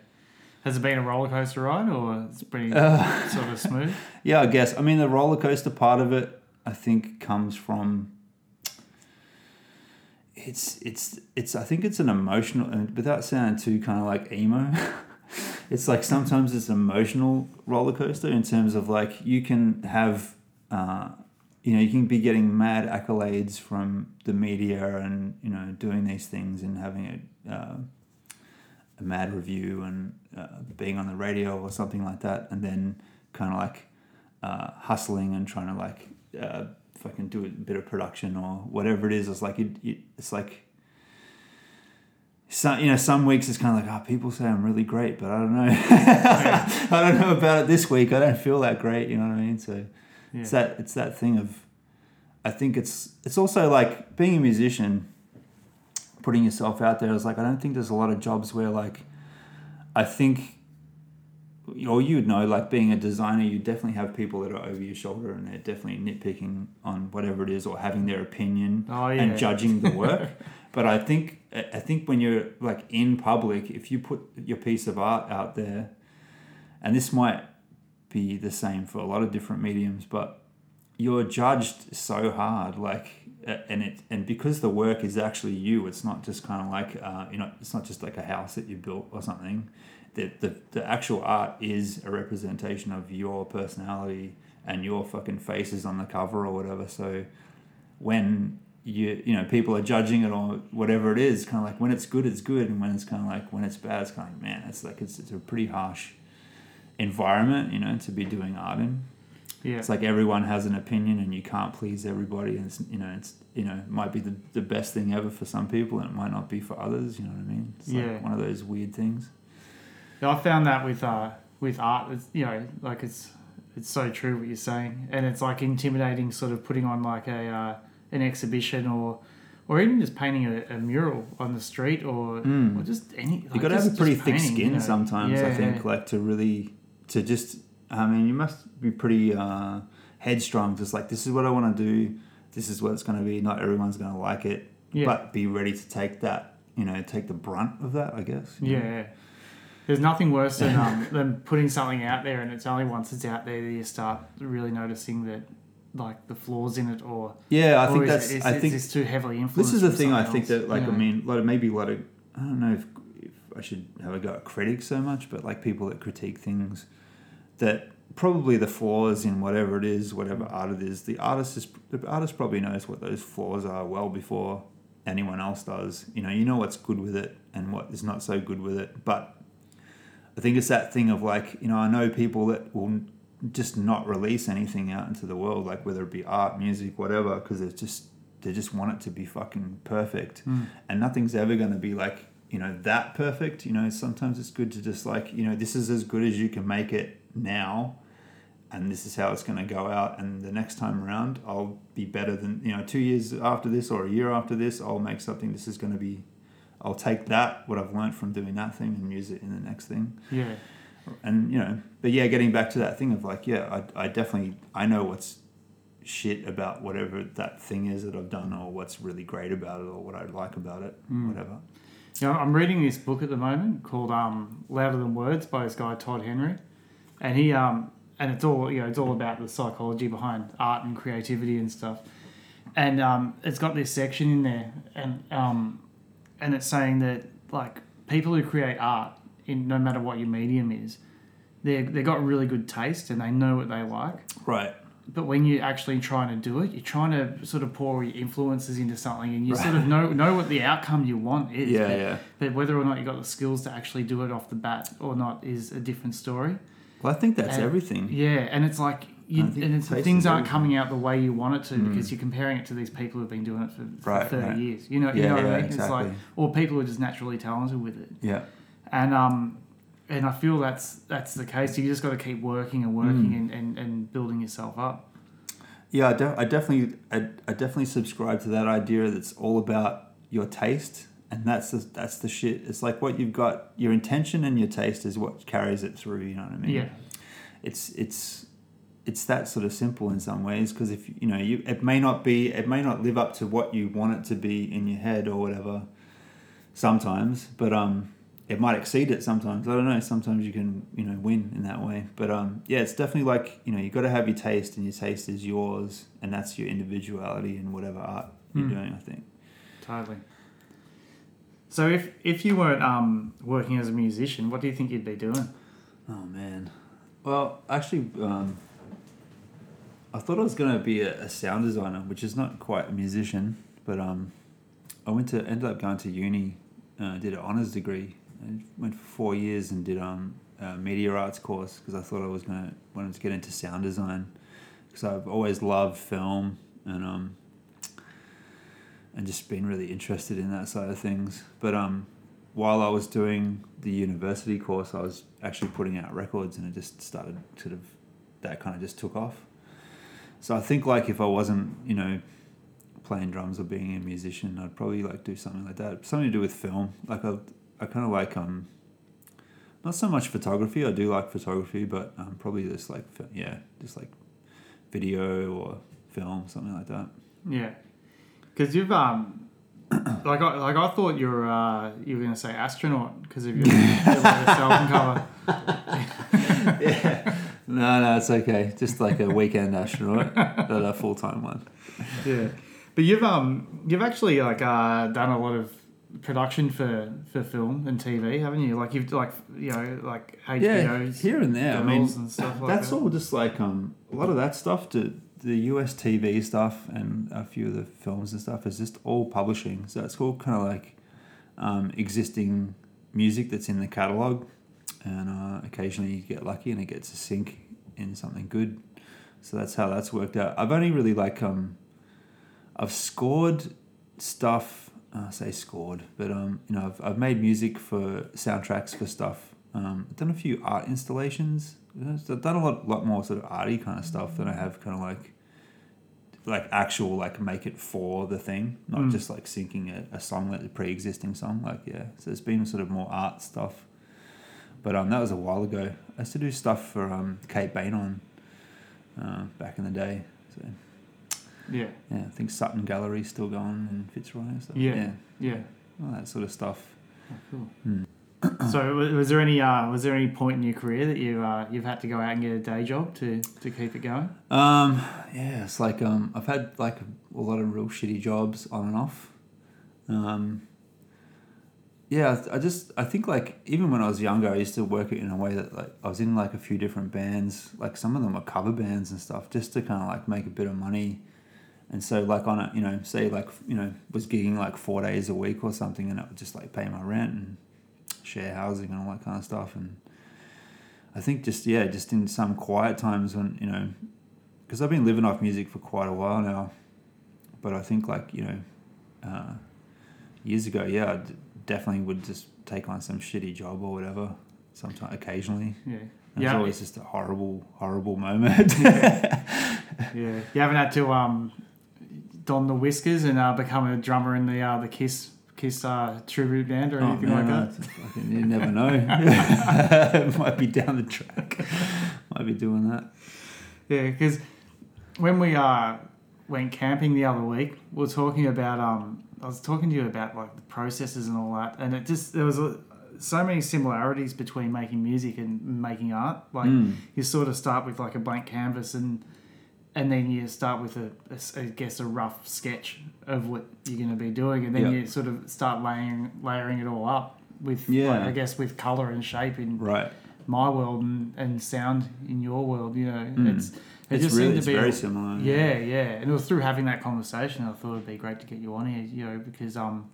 S1: Has it been a roller coaster ride, or it's pretty
S2: Uh,
S1: sort of smooth?
S2: yeah i guess i mean the roller coaster part of it i think comes from it's it's it's i think it's an emotional and without sounding too kind of like emo it's like sometimes it's an emotional roller coaster in terms of like you can have uh, you know you can be getting mad accolades from the media and you know doing these things and having it uh, a mad review and uh, being on the radio or something like that and then kind of like uh, hustling and trying to like uh, fucking do a bit of production or whatever it is. It's like it, it, it's like some you know some weeks it's kind of like oh people say I'm really great but I don't know. I don't know about it this week. I don't feel that great you know what I mean? So
S1: Yeah.
S2: it's that it's that thing of I think it's it's also like being a musician putting yourself out there. there is like I don't think there's a lot of jobs where like I think or you'd know, like being a designer, you definitely have people that are over your shoulder and they're definitely nitpicking on whatever it is or having their opinion
S1: Oh yeah.
S2: and judging the work. but I think I think when you're like in public, if you put your piece of art out there, and this might be the same for a lot of different mediums, but you're judged so hard, like, and it and because the work is actually you, it's not just kind of like uh, you know, it's not just like a house that you built or something. The, the, the actual art is a representation of your personality and your fucking faces on the cover or whatever. So when you you know people are judging it or whatever it is, kind of like when it's good, it's good, and when it's kind of like when it's bad, it's kind of like man, it's like it's, it's a pretty harsh environment, you know, to be doing art in.
S1: Yeah.
S2: It's like everyone has an opinion and you can't please everybody, and it's, you know, it's you know, it might be the, the best thing ever for some people, and it might not be for others. You know what I mean? It's
S1: Yeah.
S2: like one of those weird things.
S1: Yeah, I found that with uh, with art, it's, you know, like it's it's so true what you're saying, and it's like intimidating, sort of putting on like a uh, an exhibition or or even just painting a, a mural on the street or
S2: Mm.
S1: or just any.
S2: you
S1: like,
S2: got to have a pretty thick
S1: painting,
S2: skin
S1: you know.
S2: sometimes. I think, like to really to just. I mean, you must be pretty uh, headstrong. Just like this is what I want to do. This is what it's going to be. Not everyone's going to like it,
S1: Yeah.
S2: but be ready to take that. You know, take the brunt of that. I guess. know?
S1: Yeah. There's nothing worse than um, than putting something out there, and it's only once it's out there that you start really noticing that, like the flaws in it, or
S2: Yeah, I
S1: or
S2: think that's.
S1: it, is,
S2: I think
S1: this too heavily influenced.
S2: this is the thing. I
S1: something
S2: think that, like,
S1: you
S2: I mean, a lot of maybe a lot of. I don't know if, if I should have a go at critics so much, but like people that critique things, that probably the flaws in whatever it is, whatever art it is, the artist is the artist probably knows what those flaws are well before anyone else does. You know, you know what's good with it and what is not so good with it, but. I think it's that thing of like, you know, I know people that will just not release anything out into the world, like whether it be art, music, whatever, because it's just they just want it to be fucking perfect,
S1: Mm.
S2: and nothing's ever going to be like you know that perfect. You know, sometimes it's good to just like you know this is as good as you can make it now, and this is how it's going to go out. And the next time around, I'll be better than you know two years after this or a year after this. I'll make something. This is going to be. I'll take that what I've learned from doing that thing and use it in the next thing
S1: yeah,
S2: and you know but yeah getting back to that thing of like yeah i, I definitely i know what's shit about whatever that thing is that i've done or what's really great about it or what i like about it
S1: Mm.
S2: whatever
S1: You know, I'm reading this book at the moment called um, "Louder Than Words" by this guy Todd Henry, and he um, and it's all you know, it's all about the psychology behind art and creativity and stuff. And um, it's got this section in there, and um, and it's saying that like people who create art in no matter what your medium is, they they got really good taste and they know what they like.
S2: right
S1: But when you're actually trying to do it, you're trying to sort of pour your influences into something, and you sort of know know what the outcome you want is.
S2: yeah
S1: but,
S2: yeah
S1: but whether or not you got the skills to actually do it off the bat or not is a different story.
S2: Well i think that's
S1: And-
S2: everything
S1: Yeah, and it's like you, and it's, things aren't
S2: everything.
S1: coming out the way you want it to
S2: Mm.
S1: because you're comparing it to these people who've been doing it for, for
S2: Right,
S1: thirty
S2: right.
S1: years. You know, you
S2: Yeah,
S1: know what
S2: yeah,
S1: I mean? It's like
S2: exactly.
S1: or people who are just naturally talented with it,
S2: yeah
S1: and um, and I feel that's that's the case. You just got to keep working and working
S2: Mm.
S1: and, and, and building yourself up.
S2: yeah I, de- I definitely I, I definitely subscribe to that idea that's all about your taste and that's the that's the shit it's like what you've got your intention and your taste is what carries it through you know what i mean
S1: Yeah.
S2: it's it's it's that sort of simple in some ways because if you know you it may not be it may not live up to what you want it to be in your head or whatever sometimes but um it might exceed it sometimes i don't know sometimes you can you know win in that way but um yeah it's definitely like you know you got to have your taste and your taste is yours and that's your individuality in whatever art you're
S1: Hmm.
S2: doing i think
S1: Totally. So if if you weren't um, working as a musician, what do you think you'd be doing?
S2: Oh man. Well, actually, um, I thought I was gonna be a, a sound designer, which is not quite a musician, but um, I went to ended up going to uni, uh, did an honors degree, and went for four years and did um a media arts course because I thought I was gonna wanted to get into sound design because I've always loved film and um and just been really interested in that side of things, but um while I was doing the university course, I was actually putting out records, and it just started sort of that kind of just took off. So I think like if I wasn't, you know, playing drums or being a musician, I'd probably like do something like that, something to do with film. Like I, I kind of like um, not so much photography. I do like photography, but um, probably just like yeah, just like video or film, something like that.
S1: Yeah, because you've um, like I like I thought you were uh, you were gonna say astronaut because of your, your album cover.
S2: yeah. No, no, it's okay. Just like a weekend astronaut, not a full time one.
S1: Yeah, but you've um you've actually like uh, done a lot of production for for film and TV, haven't you? Like you've like you know like
S2: Yeah,
S1: HBO's
S2: here and there. I mean,
S1: and stuff like
S2: that's
S1: that.
S2: all just like um a lot of that stuff to the US TV stuff and a few of the films and stuff is just all publishing. So it's all kind of like um, existing music that's in the catalog, and uh, occasionally you get lucky and it gets a sync in something good. So that's how that's worked out. I've only really like um, I've scored stuff. uh, I say scored, but um, you know, I've, I've made music for soundtracks for stuff. Um, I've done a few art installations. I've done a lot, lot more sort of arty kind of stuff than I have kind of like, like actual like make it for the thing, not
S1: Mm.
S2: just like syncing a, a song that a pre-existing song. Like yeah, so it's been sort of more art stuff. But um, that was a while ago. I used to do stuff for um, Kate Beynon uh, back in the day. So
S1: yeah,
S2: yeah, I think Sutton Gallery's still going in Fitzroy and stuff.
S1: Yeah.
S2: yeah,
S1: yeah.
S2: all that sort of stuff.
S1: Oh, cool.
S2: Hmm.
S1: So was, there any uh, was there any point in your career that you uh, you've had to go out and get a day job to, to keep it going?
S2: Um, yeah, it's like um, I've had like a, lot of real shitty jobs on and off. Um, yeah, I, I just I think like even when I was younger, I used to work it in a way that like I was in like a few different bands. Like some of them were cover bands and stuff, just to kind of like make a bit of money. And so like on a you know say like you know was gigging like four days a week or something, and it would just like pay my rent and share housing and all that kind of stuff. And I think just yeah, just in some quiet times when you know, because I've been living off music for quite a while now, but I think like you know, uh, years ago, yeah, I d- definitely would just take on some shitty job or whatever. Sometimes, occasionally,
S1: Yeah,
S2: and
S1: yeah,
S2: it's always just a horrible, horrible moment.
S1: yeah. You haven't had to um, don the whiskers and uh, become a drummer in the uh, the Kiss Kiss uh, tribute band or
S2: Oh,
S1: anything
S2: man,
S1: like that.
S2: fucking- you never know. Might be down the track. Might be doing that.
S1: Yeah, because when we uh, went camping the other week, we were talking about um, I was talking to you about like the processes and all that, and it just there was a, so many similarities between making music and making art. Like
S2: Mm.
S1: you sort of start with like a blank canvas and and then you start with a, a I guess a rough sketch of what you're going to be doing, and then
S2: Yeah.
S1: you sort of start layering layering it all up with
S2: Yeah.
S1: like, I guess with color and shape in
S2: Right.
S1: my world and, and sound in your world. You know,
S2: Mm.
S1: it's it
S2: It's
S1: just
S2: really
S1: seemed to be
S2: very similar.
S1: yeah, yeah, and it was through having that conversation I thought it'd be great to get you on here, you know, because um,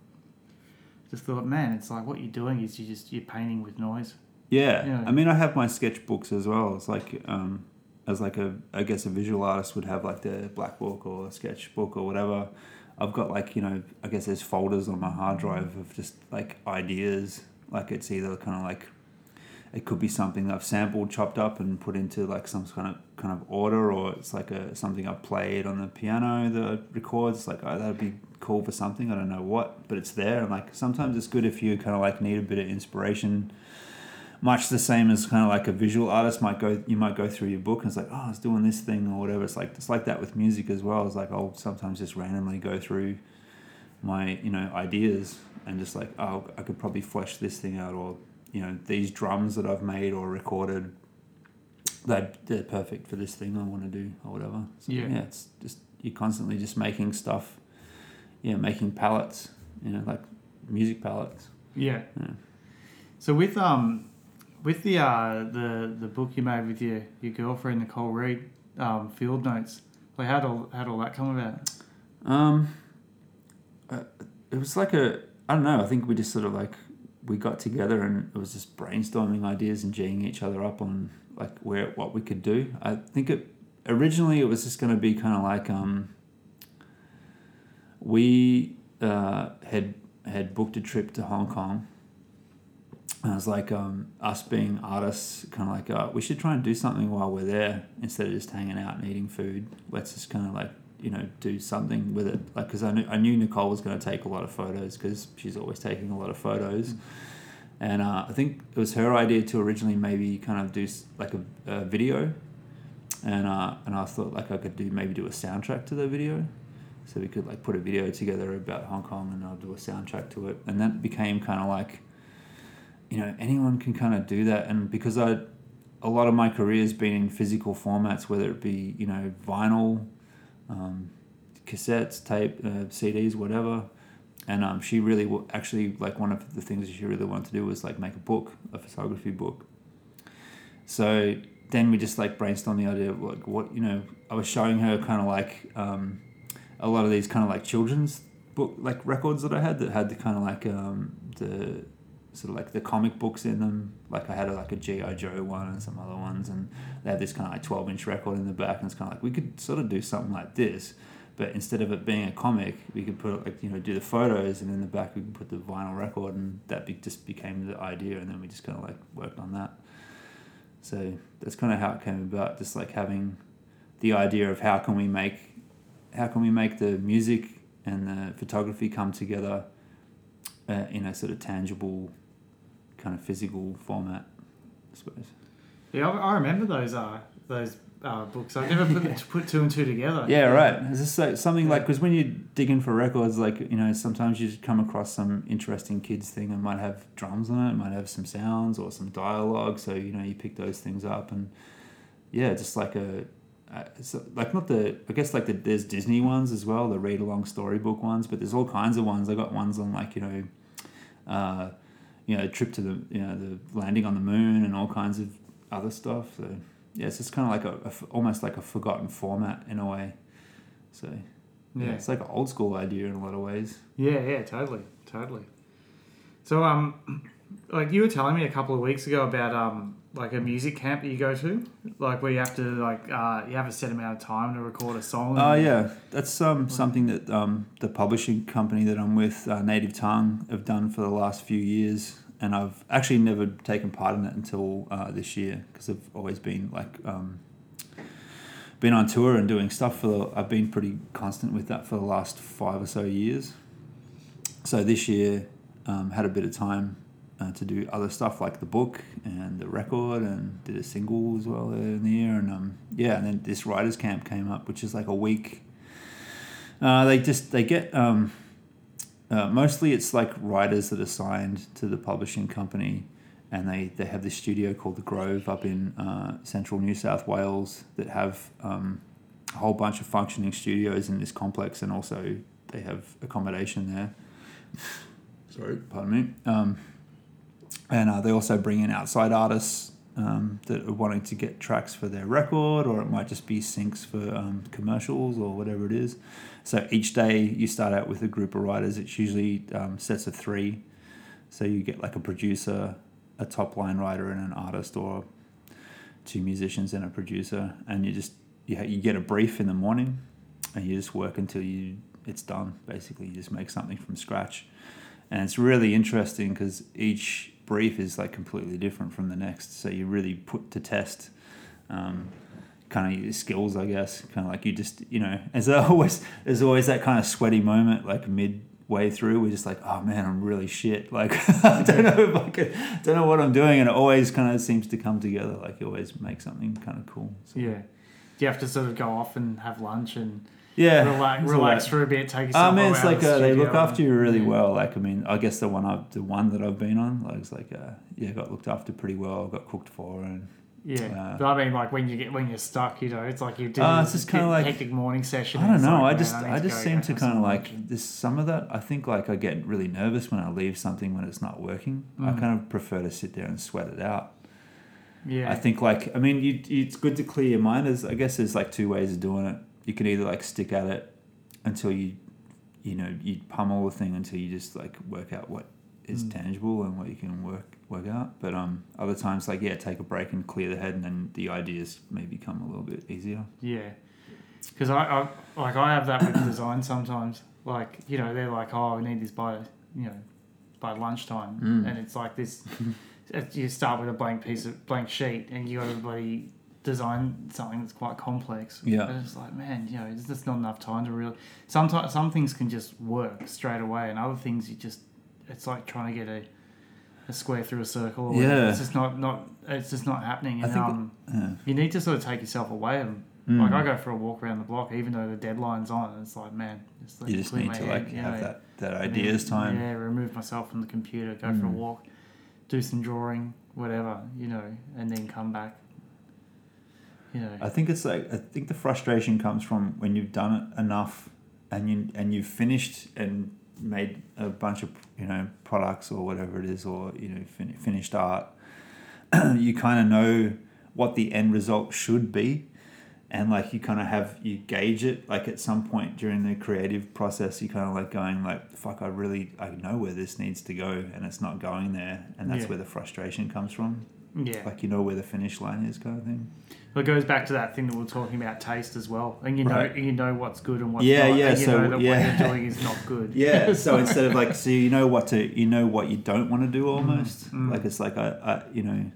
S1: just thought, man, it's like what you're doing is you just you're painting with noise.
S2: Yeah.
S1: Yeah.
S2: I mean, I have my sketchbooks as well. It's like, um, as like a, I guess a visual artist would have like the black book or a sketchbook or whatever. I've got like, you know, I guess there's folders on my hard drive of just like ideas. Like it's either kind of like, it could be something I've sampled, chopped up, and put into like some kind of kind of order, or it's like a something I've played on the piano that I record. It's like oh, that'd be cool for something. I don't know what, but it's there. And like sometimes it's good if you kind of like need a bit of inspiration much the same as kind of like a visual artist might go you might go through your book and it's like oh it's doing this thing or whatever it's like it's like that with music as well it's like i'll sometimes just randomly go through my you know ideas and just like oh i could probably flesh this thing out or you know these drums that i've made or recorded they're, they're perfect for this thing i want to do or whatever so,
S1: Yeah.
S2: yeah it's just you're constantly just making stuff yeah making palettes you know like music palettes
S1: Yeah.
S2: Yeah.
S1: So with um, with the uh the the book you made with your your girlfriend Nicole Reed, um, field notes. Like how all how all that come about?
S2: Um, uh, it was like a I don't know. I think we just sort of like we got together and it was just brainstorming ideas and geeing each other up on like where what we could do. I think it originally it was just going to be kind of like um. We uh, had had booked a trip to Hong Kong. And I was like, um, us being artists, kind of like, uh, we should try and do something while we're there instead of just hanging out and eating food. Let's just kind of like you know do something with it. Like because I knew, I knew Nicole was going to take a lot of photos because she's always taking a lot of photos. And uh, I think it was her idea to originally maybe kind of do like a, a video, and uh, and I thought like I could do maybe do a soundtrack to the video, so we could like put a video together about Hong Kong and I'll do a soundtrack to it, and that became kind of like, you know, anyone can kind of do that, and because I, a lot of my career has been in physical formats, whether it be you know vinyl, um, cassettes, tape, uh, CDs, whatever. And um, she really w- actually like one of the things she really wanted to do was like make a book, a photography book. So then we just like brainstormed the idea of like what you know. I was showing her kind of like um, a lot of these kind of like children's book like records that I had that had the kind of like um, the sort of like the comic books in them. Like I had a, like a GI Joe one and some other ones, and they have this kind of like twelve inch record in the back, and it's kind of like we could sort of do something like this, but instead of it being a comic, we could put like you know do the photos, and in the back we could put the vinyl record, and that be, just became the idea, and then we just kind of like worked on that. So that's kind of how it came about, just like having the idea of how can we make how can we make the music and the photography come together uh, in a sort of tangible kind of physical format i suppose.
S1: Yeah, I, I remember those uh those uh, books. I've never put put two and two together.
S2: yeah right. It's just like something like because when you dig in for records like you know sometimes you come across some interesting kids thing and might have drums on it it might have some sounds or some dialogue. So you know you pick those things up and yeah just like a uh, so like not the I guess like the there's Disney ones as well the read along storybook ones but there's all kinds of ones. I got ones on like you know uh, you know trip to the you know the landing on the moon and all kinds of other stuff so yeah it's just kind of like a almost like a forgotten format in a way so yeah.
S1: yeah,
S2: it's like an old school idea in a lot of ways
S1: yeah, yeah, totally, totally. So um, like you were telling me a couple of weeks ago about um like a music camp that you go to, like where you have to like uh you have a set amount of time to record a song.
S2: Oh
S1: and-
S2: yeah, that's um, something that um, the publishing company that I'm with, uh, Native Tongue, have done for the last few years, and I've actually never taken part in it until uh, this year because I've always been like um, been on tour and doing stuff for. The, I've been pretty constant with that for the last five or so years. So this year, um, had a bit of time uh, to do other stuff like the book and the record and did a single as well in the year and um, yeah and then this writers camp came up which is like a week. Uh, they just they get um, uh, mostly it's like writers that are signed to the publishing company and they, they have this studio called the Grove up in uh, central New South Wales that have um, a whole bunch of functioning studios in this complex and also they have accommodation there. Sorry? Pardon me. Um, and uh, they also bring in outside artists um, that are wanting to get tracks for their record, or it might just be syncs for um, commercials or whatever it is. So each day you start out with a group of writers. It's usually um, sets of three. So you get like a producer, a top line writer, and an artist, or two musicians and a producer, and you just you, ha- you get a brief in the morning, and you just work until you it's done. Basically, you just make something from scratch, and it's really interesting because each brief is like completely different from the next. So you really put to test um, kind of your skills, I guess. Kind of like you just, you know, as always, there's always that kind of sweaty moment like midway through. We're just like, oh man, I'm really shit. Like I don't know if I could, don't know what I'm doing, and it always kind of seems to come together. Like you always make something kind of cool. So,
S1: yeah. Do you have to sort of go off and have lunch and
S2: yeah,
S1: relax, relax for a bit, take
S2: right.
S1: yourself
S2: I mean, it's like
S1: the
S2: uh, they look after you really well. Like I mean, I guess the one I, the one that I've been on, like it's like uh, yeah, got looked after pretty well. Got cooked for, and
S1: Yeah,
S2: Uh,
S1: but I mean, like when you get when you're stuck, you know, it's like you do
S2: Uh, it's just kinda
S1: big,
S2: like-
S1: hectic morning session.
S2: I don't know.
S1: like,
S2: I just
S1: need
S2: I just seem to kind of like this. Some of that I think like I get really nervous when I leave something when it's not working. I
S1: Mm.
S2: kind of prefer to sit there and sweat it out.
S1: Yeah,
S2: I think like I mean, you, you, it's good to clear your mind. As I guess there's like two ways of doing it. You can either like stick at it until you, you know, you pummel the thing until you just like work out what is
S1: Mm.
S2: tangible and what you can work work out. But um, other times like yeah, take a break and clear the head, and then the ideas may become a little bit easier.
S1: yeah, because I, I like I have that with design sometimes. Like you know, they're like, oh, we need this by you know by lunchtime,
S2: Mm.
S1: and it's like this. you start with a blank piece of blank sheet, and you got bloody design something that's quite complex.
S2: Yeah.
S1: and it's like, man, you know, there's just not enough time to really. Sometimes some things can just work straight away, and other things you just, it's like trying to get a, a square through a circle.
S2: Yeah.
S1: it's just not not it's just not happening. And um,
S2: Yeah.
S1: you need to sort of take yourself away. And
S2: Mm.
S1: like I go for a walk around the block, even though the deadline's on. And it's like, man, just
S2: you just need to
S1: head,
S2: like
S1: you
S2: have
S1: know,
S2: that that
S1: then,
S2: ideas time.
S1: Yeah, remove myself from the computer, go for a
S2: Mm.
S1: walk, do some drawing, whatever, you know, and then come back. You know,
S2: I think it's like I think the frustration comes from when you've done it enough, and you and you've finished and made a bunch of you know products or whatever it is, or you know fin- finished art. you kind of know what the end result should be, and like you kind of have you gauge it. Like at some point during the creative process, you kind of like going like, "Fuck, I really I know where this needs to go, and it's not going there," and that's
S1: Yeah.
S2: where the frustration comes from.
S1: yeah.
S2: Like you know where the finish line is, kind of thing.
S1: It goes back to that thing that we are talking about taste as well, and you know
S2: Right.
S1: you know what's good and what's
S2: Yeah,
S1: not,
S2: yeah,
S1: and you
S2: so,
S1: know that
S2: yeah.
S1: what you're doing is not good.
S2: Yeah. So instead of like, so you know what to, you know what you don't want to do almost.
S1: mm.
S2: Like it's like I, I you know,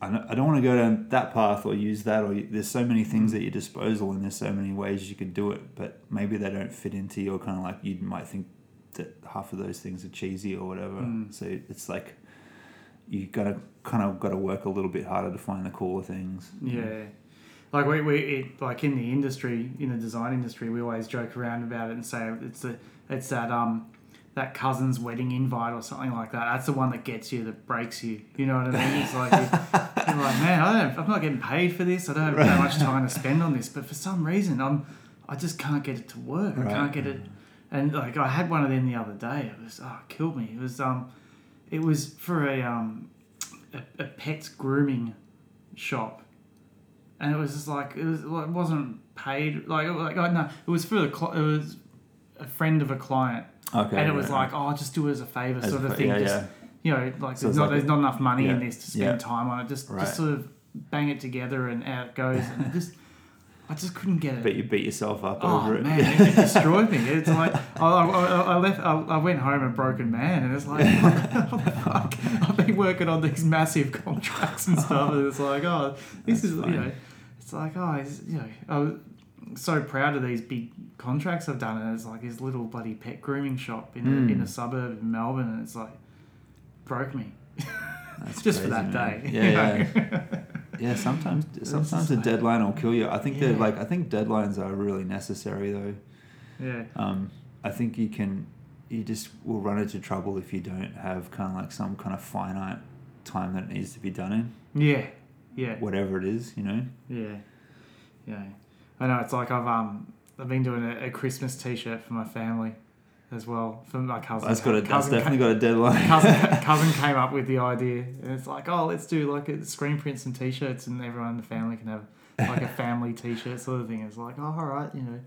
S2: I don't, I don't want to go down that path or use that or you, there's so many things at your disposal and there's so many ways you could do it, but maybe they don't fit into your kind of like you might think that half of those things are cheesy or whatever.
S1: Mm.
S2: So it's like you gotta kind of got to work a little bit harder to find the cooler things.
S1: Yeah. Like we, we it, like in the industry, in the design industry, we always joke around about it and say it's the it's that um that cousin's wedding invite or something like that. That's the one that gets you, that breaks you. You know what I mean? It's like you- you're like, man, I don't, I'm not getting paid for this. I don't have that much time to spend on this, but for some reason, I'm I just can't get it to work. I can't get it. And like I had one of them the other day. It was oh, it killed me. It was um, it was for a um, a, a pet's grooming shop and it was just like it was it wasn't paid like it was like oh, no it was for the cli it was a friend of a client
S2: Okay.
S1: and it was
S2: right,
S1: like oh just do it as a favor
S2: As
S1: sort of thing
S2: yeah,
S1: just
S2: yeah.
S1: you know like
S2: So
S1: there's not
S2: like
S1: there's not enough money in this to spend
S2: yeah.
S1: time on it just
S2: Right.
S1: just sort of bang it together and out it goes and it just I just couldn't get it
S2: But you beat yourself up
S1: Oh
S2: over it.
S1: man, it, destroyed me. It's like I, I, I left. I, I went home a broken man, and it's like fuck, I've been working on these massive contracts and stuff, and it's like oh, this
S2: That's
S1: is
S2: fine.
S1: you know, it's like oh, it's, you know, I was so proud of these big contracts I've done, and it's like his little bloody pet grooming shop in
S2: Mm.
S1: a, in a suburb in Melbourne, and it's like broke me just for that
S2: man.
S1: day.
S2: Yeah, yeah. Yeah, sometimes sometimes a
S1: like-
S2: deadline will kill you. I think
S1: Yeah.
S2: like I think deadlines are really necessary though.
S1: yeah.
S2: Um, I think you can you just will run into trouble if you don't have kind of like some kind of finite time that it needs to be done in,
S1: Yeah, yeah.
S2: whatever it is, you know.
S1: Yeah, yeah. I know. It's like I've um I've been doing a, a Christmas T-shirt for my family as well for my cousin.
S2: That's got a, that's
S1: cousin,
S2: definitely got a deadline.
S1: cousin, cousin came up with the idea, and it's like, oh, let's do like a screen prints and T-shirts, and everyone in the family can have like a family T-shirt sort of thing. It's like, oh, all right, you know.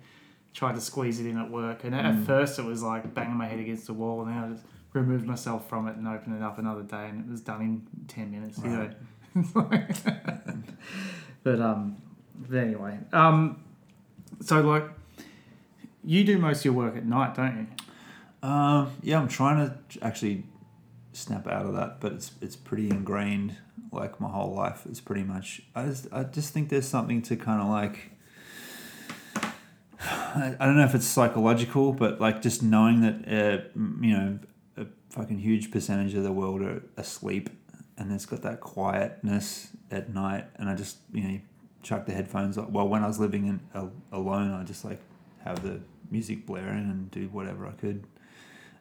S1: Tried to squeeze it in at work, and at
S2: Mm.
S1: first it was like banging my head against the wall, and then I just removed myself from it and opened it up another day, and it was done in ten minutes. You know. But um, but anyway, um, so like, you do most of your work at night, don't you?
S2: Um, yeah, I'm trying to actually snap out of that, but it's it's pretty ingrained. Like my whole life, it's pretty much. I just I just think there's something to kind of like. I, don't know if it's psychological, but like just knowing that uh, you know a fucking huge percentage of the world are asleep, and it's got that quietness at night, and I just you know chuck the headphones. on. Well, when I was living in al- alone, I just like have the music blaring and do whatever I could.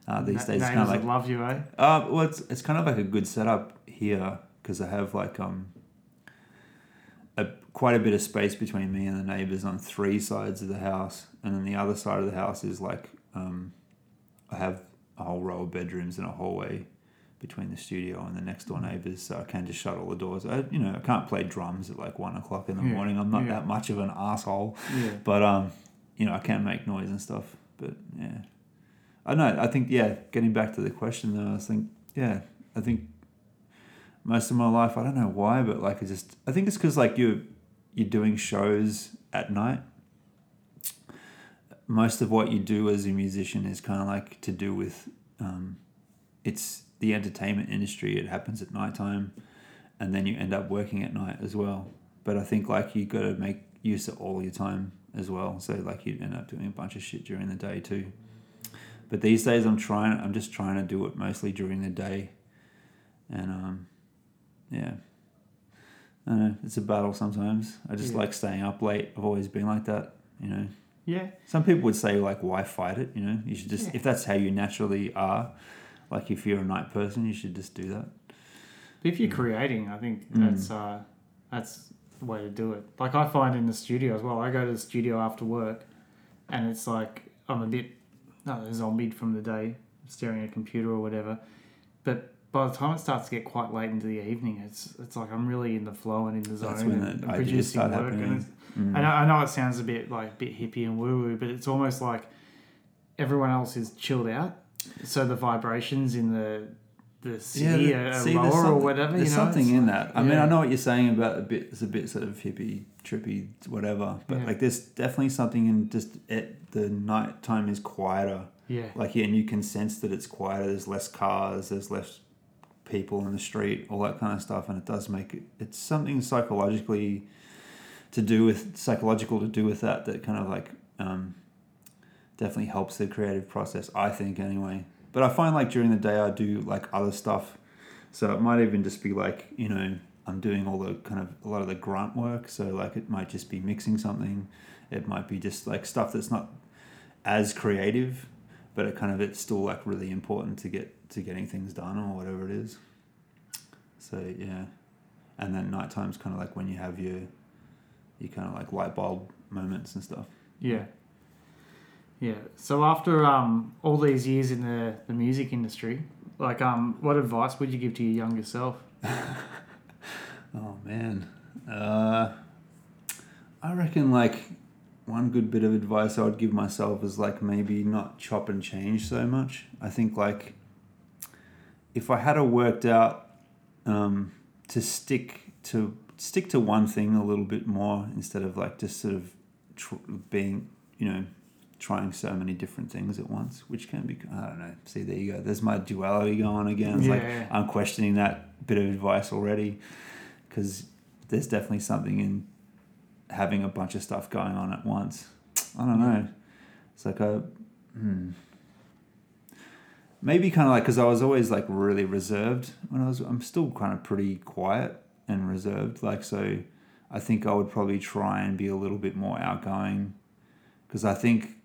S2: Uh, these
S1: Na-
S2: days, it's kind of like
S1: love you, eh?
S2: uh, well, it's it's kind of like a good setup here because I have like um a quite a bit of space between me and the neighbors on three sides of the house, and then the other side of the house is like um I have a whole row of bedrooms and a hallway between the studio and the next door neighbors, so I can just shut all the doors. I you know I can't play drums at like one o'clock in the
S1: Yeah,
S2: morning. I'm not
S1: yeah.
S2: that much of an asshole.
S1: Yeah.
S2: But um, you know, I can make noise and stuff. But yeah, I know. I think yeah. Getting back to the question though, I was think yeah. I think most of my life, I don't know why, but like it's just. I think it's because like you, you're doing shows at night. Most of what you do as a musician is kind of like to do with, um, it's the entertainment industry. It happens at nighttime, and then you end up working at night as well. But I think like you got to make use of all your time as well. So like you end up doing a bunch of shit during the day too. But these days I'm trying. I'm just trying to do it mostly during the day. and um, yeah. I don't know. It's a battle sometimes. I just
S1: Yeah.
S2: like staying up late. I've always been like that. You know.
S1: Yeah.
S2: Some people would say like, why fight it? You know, you should just
S1: Yeah.
S2: if that's how you naturally are. Like if you're a night person, you should just do that.
S1: If you're creating, I think
S2: Mm.
S1: that's uh, that's the way to do it. Like I find in the studio as well. I go to the studio after work, and it's like I'm a bit no zombied from the day, staring at a computer or whatever. But by the time it starts to get quite late into the evening, it's it's like I'm really in the flow and in the zone
S2: That's when
S1: and, and producing work.
S2: happening.
S1: And
S2: Mm.
S1: I know, I know it sounds a bit like a bit hippie and woo woo, but it's almost like everyone else is chilled out, so the vibrations in the the city are
S2: see,
S1: or
S2: something-
S1: whatever.
S2: There's
S1: you know?
S2: something in that. I mean. I know what you're saying about a bit. It's a bit sort of hippie, trippy, whatever. But
S1: Yeah.
S2: like, there's definitely something in just at The night time is quieter.
S1: Yeah,
S2: Like, yeah, and you can sense that it's quieter. There's less cars. There's less people in the street. All that kind of stuff, and it does make it. It's something psychologically to do with psychological to do with that. That kind of like um, definitely helps the creative process. I think anyway. But I find like during the day I do like other stuff. So it might even just be like, you know, I'm doing all the kind of a lot of the grunt work. So like it might just be mixing something. It might be just like stuff that's not as creative, but it kind of it's still like really important to get to getting things done or whatever it is. So yeah. And then nighttime's kind of like when you have your your kind of like light bulb moments and stuff.
S1: yeah, yeah. So after um all these years in the the music industry, like um, what advice would you give to your younger self?
S2: Oh man, uh, I reckon like one good bit of advice I would give myself is like maybe not chop and change so much. I think like if I had a worked out um, to stick to stick to one thing a little bit more instead of like just sort of tr- being you know trying so many different things at once, which can be I don't know. See, there you go. There's my duality going again. It's like
S1: Yeah.
S2: I'm questioning that bit of advice already because there's definitely something in having a bunch of stuff going on at once. I don't know. It's like a hmm. maybe kind of like because I was always like really reserved when I was. I'm still kind of pretty quiet and reserved. Like so, I think I would probably try and be a little bit more outgoing because I think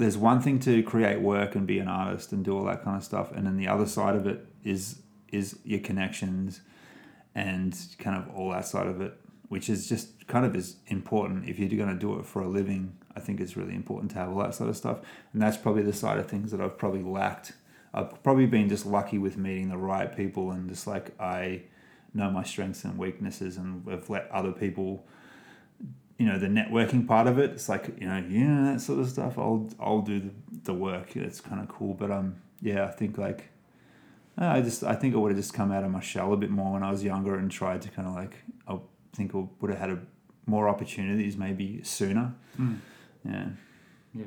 S2: there's one thing to create work and be an artist and do all that kind of stuff, and then the other side of it is is your connections and kind of all that side of it, which is just kind of as important if you're going to do it for a living. I think it's really important to have all that sort of stuff, and that's probably the side of things that I've probably lacked. I've probably been just lucky with meeting the right people and just like I know my strengths and weaknesses and have let other people you know the networking part of it it's like you know yeah that sort of stuff i'll i'll do the, the work it's kind of cool but um yeah i think like i just i think i would have just come out of my shell a bit more when i was younger and tried to kind of like i think i would have had a, more opportunities maybe sooner
S1: Hmm.
S2: yeah
S1: Yeah.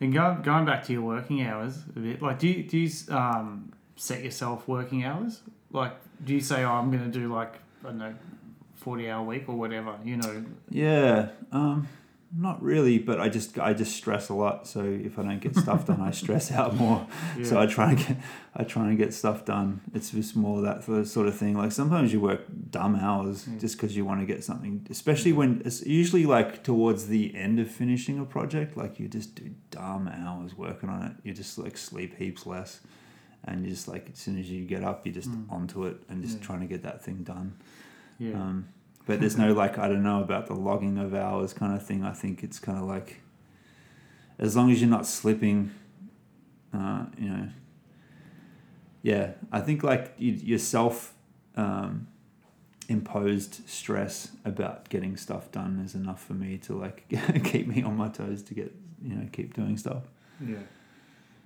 S1: And going going back to your working hours a bit, like do you do you um, set yourself working hours? Like, do you say, "Oh, I'm going to do like I don't know, forty hour week or whatever"? You know.
S2: yeah um not really but i just i just stress a lot so if i don't get stuff done i stress out more
S1: Yeah.
S2: So I try and get, I try and get stuff done. It's just more that sort of thing. Like sometimes you work dumb hours
S1: Mm.
S2: just because you want to get something. Especially when it's usually like towards the end of finishing a project, like you just do dumb hours working on it. You just like sleep heaps less, and you just like as soon as you get up, you're just
S1: Mm.
S2: onto it and just
S1: Yeah.
S2: trying to get that thing done.
S1: Yeah.
S2: Um, but there's no like I don't know about the logging of hours kind of thing. I think it's kind of like as long as you're not slipping, uh, you know. Yeah, I think like you, yourself um, imposed stress about getting stuff done is enough for me to like keep me on my toes to get you know keep doing stuff.
S1: yeah.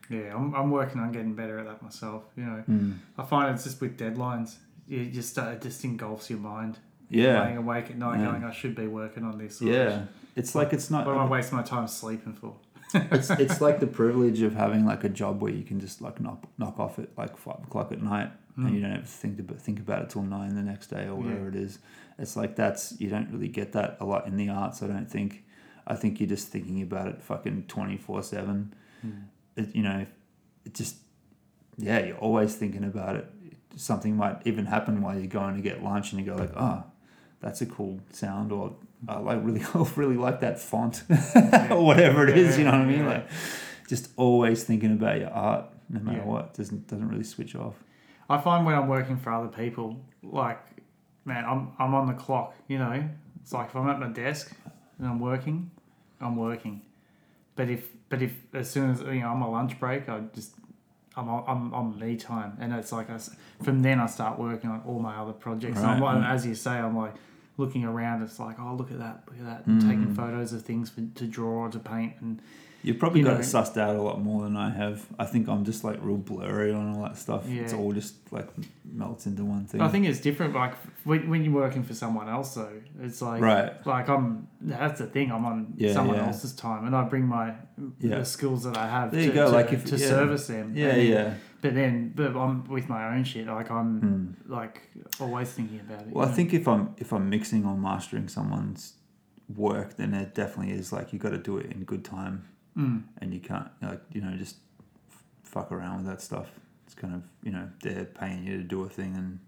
S1: Yeah. I'm, I'm working on getting better at that myself. You know,
S2: Mm.
S1: I find it's just with deadlines. You just it just engulfs your mind.
S2: Yeah,
S1: Laying awake at night,
S2: Yeah.
S1: going, "I should be working on this."
S2: yeah. It's like it's not.
S1: What am I wasting my time sleeping for?
S2: it's it's like the privilege of having like a job where you can just like knock knock off at like five o'clock at night
S1: Mm.
S2: and you don't have to think about think about it till nine the next day or whatever it is. It's like that's you don't really get that a lot in the arts. I don't think. I think you're just thinking about it fucking twenty four seven.
S1: Mm.
S2: You know, it just yeah, you're always thinking about it. Something might even happen while you're going to get lunch, and you go like, oh, that's a cool sound, or I like really, really like that font, or whatever it is. You know what I mean? Like, just always thinking about your art, no matter
S1: Yeah.
S2: what. Doesn't doesn't really switch off.
S1: I find when I'm working for other people, like, man, I'm I'm on the clock. You know, it's like if I'm at my desk and I'm working, I'm working. But if but if as soon as you know I'm on lunch break, I just I'm on, I'm on me time, and it's like I, from then I start working on all my other projects.
S2: Right,
S1: like,
S2: right.
S1: as you say, I'm like looking around. It's like, oh, look at that, look at that, and taking
S2: Mm.
S1: photos of things for, to draw or to paint, and
S2: You've probably
S1: You
S2: got
S1: know-
S2: it sussed out a lot more than I have. I think I'm just like real blurry on all that stuff. It's all just like melts into one thing.
S1: I think it's different. Like when, when you're working for someone else, though, it's like
S2: Right.
S1: Like I'm. That's the thing. I'm on
S2: Yeah,
S1: someone
S2: yeah.
S1: else's time, and I bring my
S2: Yeah.
S1: the skills that I have
S2: There
S1: to,
S2: you go,
S1: to,
S2: like if-
S1: to service them.
S2: Yeah,
S1: then-
S2: yeah.
S1: But then, but I'm with my own shit. Like I'm
S2: Hmm.
S1: like always thinking about it.
S2: Well, I
S1: know?
S2: think if I'm if I'm mixing or mastering someone's work, then it definitely is like you got to do it in good time,
S1: Mm.
S2: and you can't like you know just fuck around with that stuff. It's kind of you know they're paying you to do a thing, and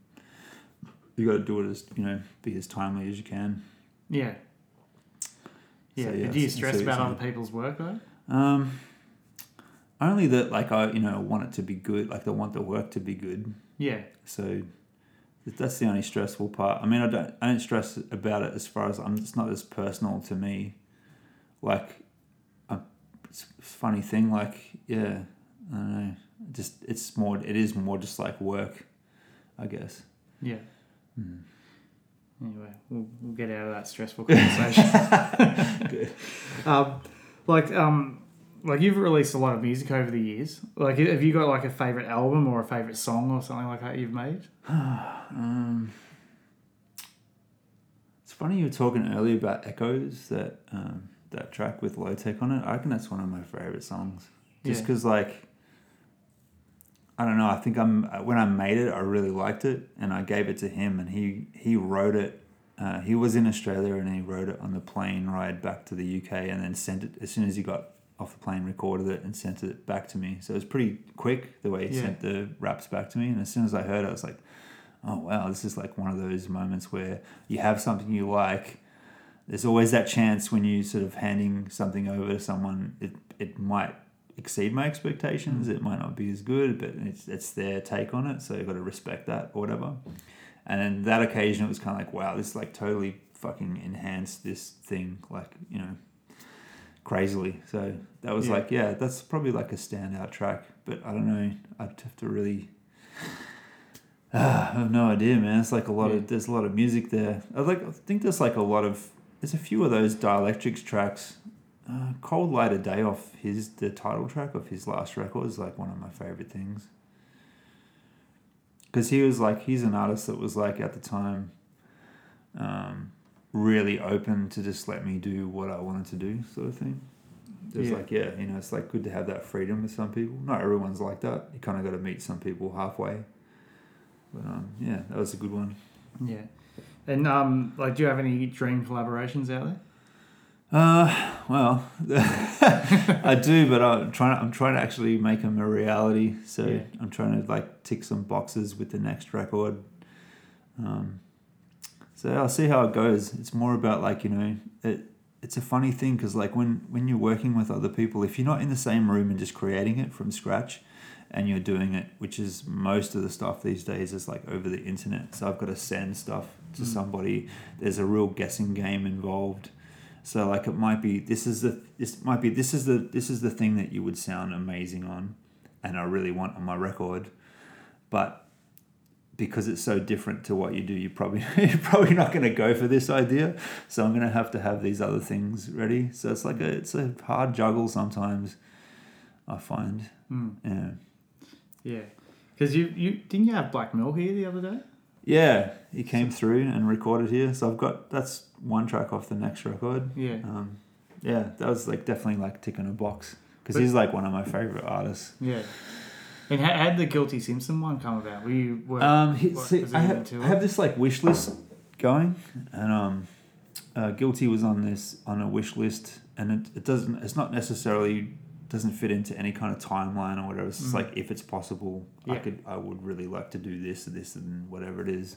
S2: you got to do it as you know be as timely as you can.
S1: Yeah. Yeah.
S2: So, yeah,
S1: do you stress about other people's work though?
S2: Um, only that like I you know want it to be good, like I want the work to be good.
S1: Yeah.
S2: So that's the only stressful part. I mean, I don't I don't stress about it as far as I'm. It's not as personal to me. Like, I, it's a funny thing. Like, yeah, I don't know. Just it's more. It is more just like work, I guess.
S1: Yeah.
S2: Hmm.
S1: Anyway, we'll, we'll get out of that stressful conversation. um, like, um, like you've released a lot of music over the years. Like, have you got like a favorite album or a favorite song or something like that you've made?
S2: Um, it's funny you were talking earlier about Echoes that um, that track with Lotek on it. I reckon that's one of my favorite songs. Just
S1: Yeah.
S2: because like I don't know. I think I'm when I made it, I really liked it, and I gave it to him, and he he wrote it. Uh, he was in Australia, and he wrote it on the plane ride back to the UK, and then sent it as soon as he got off the plane, recorded it, and sent it back to me. So it was pretty quick the way he
S1: Yeah.
S2: sent the raps back to me, and as soon as I heard it, I was like, "Oh wow, this is like one of those moments where you have something you like." There's always that chance when you sort of handing something over to someone, it it might exceed my expectations. It might not be as good, but it's it's their take on it, so you've got to respect that or whatever. And then that occasion, it was kind of like, wow, this like totally fucking enhanced this thing, like you know, crazily. So that was
S1: Yeah.
S2: like, yeah, that's probably like a standout track. But I don't know, I'd have to really. Ah, I have no idea, man. It's like a lot
S1: Yeah.
S2: of there's a lot of music there. I like I think there's like a lot of there's a few of those Dialectrix tracks. Uh, Cold Light of Day off his the title track of his last record is like one of my favorite things. Because he was like he's an artist that was like at the time, um, really open to just let me do what I wanted to do, sort of thing. There's
S1: Yeah.
S2: like yeah, you know, it's like good to have that freedom with some people. Not everyone's like that. You kind of got to meet some people halfway. But um, yeah, that was a good one.
S1: Yeah. And um, like, do you have any dream collaborations out there?
S2: Uh, well, I do, but I'm trying. I'm trying to actually make them a reality. So
S1: Yeah.
S2: I'm trying to like tick some boxes with the next record. Um, so I'll see how it goes. It's more about like you know, it. It's a funny thing because like when when you're working with other people, if you're not in the same room and just creating it from scratch, and you're doing it, which is most of the stuff these days is like over the internet. So I've got to send stuff to
S1: Mm.
S2: somebody. There's a real guessing game involved. So like it might be this is the this might be this is the this is the thing that you would sound amazing on, and I really want on my record, but because it's so different to what you do, you probably you're probably not going to go for this idea. So I'm going to have to have these other things ready. So it's like a it's a hard juggle sometimes. I find,
S1: Mm.
S2: yeah,
S1: Yeah. Because you, you didn't you have Black Milk here the other day?
S2: Yeah. He came through and recorded here, so I've got that's one track off the next record.
S1: Yeah.
S2: Um, yeah, that was like definitely like ticking a box because he's like one of my favorite artists.
S1: Yeah. And how had the Guilty Simpson one come about? Were you work,
S2: Um, he,
S1: what-
S2: see, I, I have this like wish list going, and um, uh, Guilty was on this on a wish list, and it, it doesn't. It's not necessarily doesn't fit into any kind of timeline or whatever. It's just
S1: Mm.
S2: like if it's possible, I could I would really like to do this or this and whatever it is.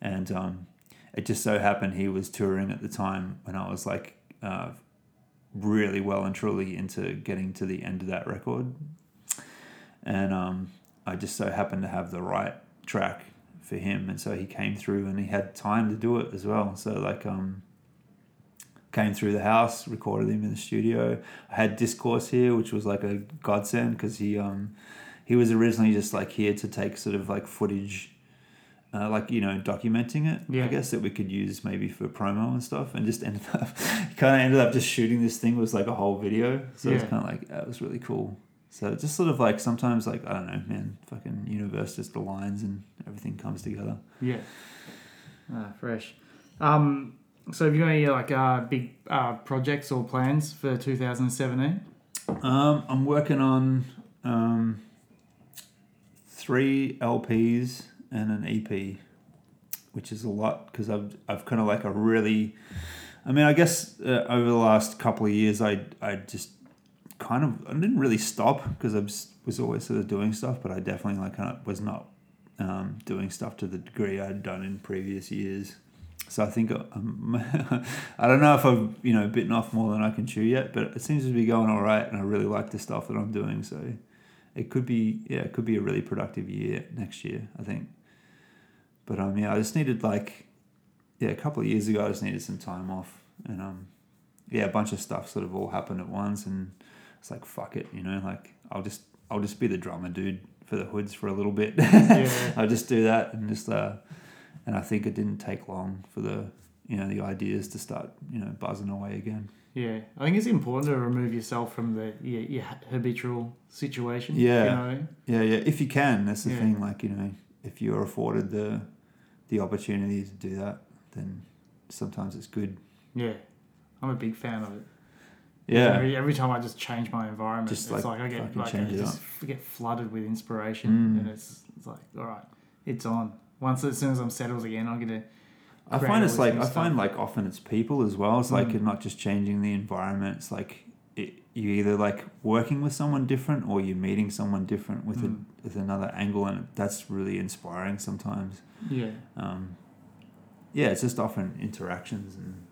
S2: And um, it just so happened he was touring at the time when I was like uh, really well and truly into getting to the end of that record. And um, I just so happened to have the right track for him, and so he came through and he had time to do it as well. So like um, came through the house, recorded him in the studio. I had discourse here, which was like a godsend because he um he was originally just like here to take sort of like footage. Uh, like you know, documenting it,
S1: Yeah.
S2: I guess that we could use maybe for promo and stuff, and just ended up, kind of ended up just shooting this thing was like a whole video, so it's kind of like that was really cool. So just sort of like sometimes like I don't know, man, fucking universe just aligns and everything comes together.
S1: Yeah. Ah, fresh. Um, so have you got any like uh, big uh, projects or plans for 2017?
S2: Um, I'm working on um, three LPs and an EP, which is a lot because I've I've kind of like a really, I mean, I guess uh, over the last couple of years, I I just kind of I didn't really stop because I was, always sort of doing stuff, but I definitely like kind of was not um, doing stuff to the degree I'd done in previous years. So I think um, I don't know if I've you know bitten off more than I can chew yet, but it seems to be going all right, and I really like the stuff that I'm doing. So it could be yeah, it could be a really productive year next year. I think. But um yeah, I just needed like yeah a couple of years ago I just needed some time off, and um yeah a bunch of stuff sort of all happened at once, and it's like fuck it, you know, like I'll just I'll just be the drummer dude for the hoods for a little bit.
S1: Yeah.
S2: I'll just do that and just uh and I think it didn't take long for the you know the ideas to start you know buzzing away again.
S1: Yeah, I think it's important to remove yourself from the your, your habitual situation.
S2: Yeah.
S1: you know.
S2: Yeah, yeah. If you can, that's the
S1: Yeah.
S2: thing. Like you know, if you're afforded the the opportunity to do that, then sometimes it's good.
S1: Yeah, I'm a big fan of it.
S2: Yeah,
S1: Every, every time I just change my environment,
S2: Just,
S1: it's
S2: like,
S1: like, I get like I just get flooded with inspiration,
S2: Mm.
S1: and it's it's like all right, it's on. Once as soon as I'm settled again, I'm gonna.
S2: I find it's like I find like often it's people as well. It's like
S1: Mm.
S2: you're not just changing the environment. It's like it, you either like working with someone different or you're meeting someone different with
S1: Mm.
S2: a, with another angle, and that's really inspiring sometimes.
S1: Yeah,
S2: um, yeah, it's just often interactions and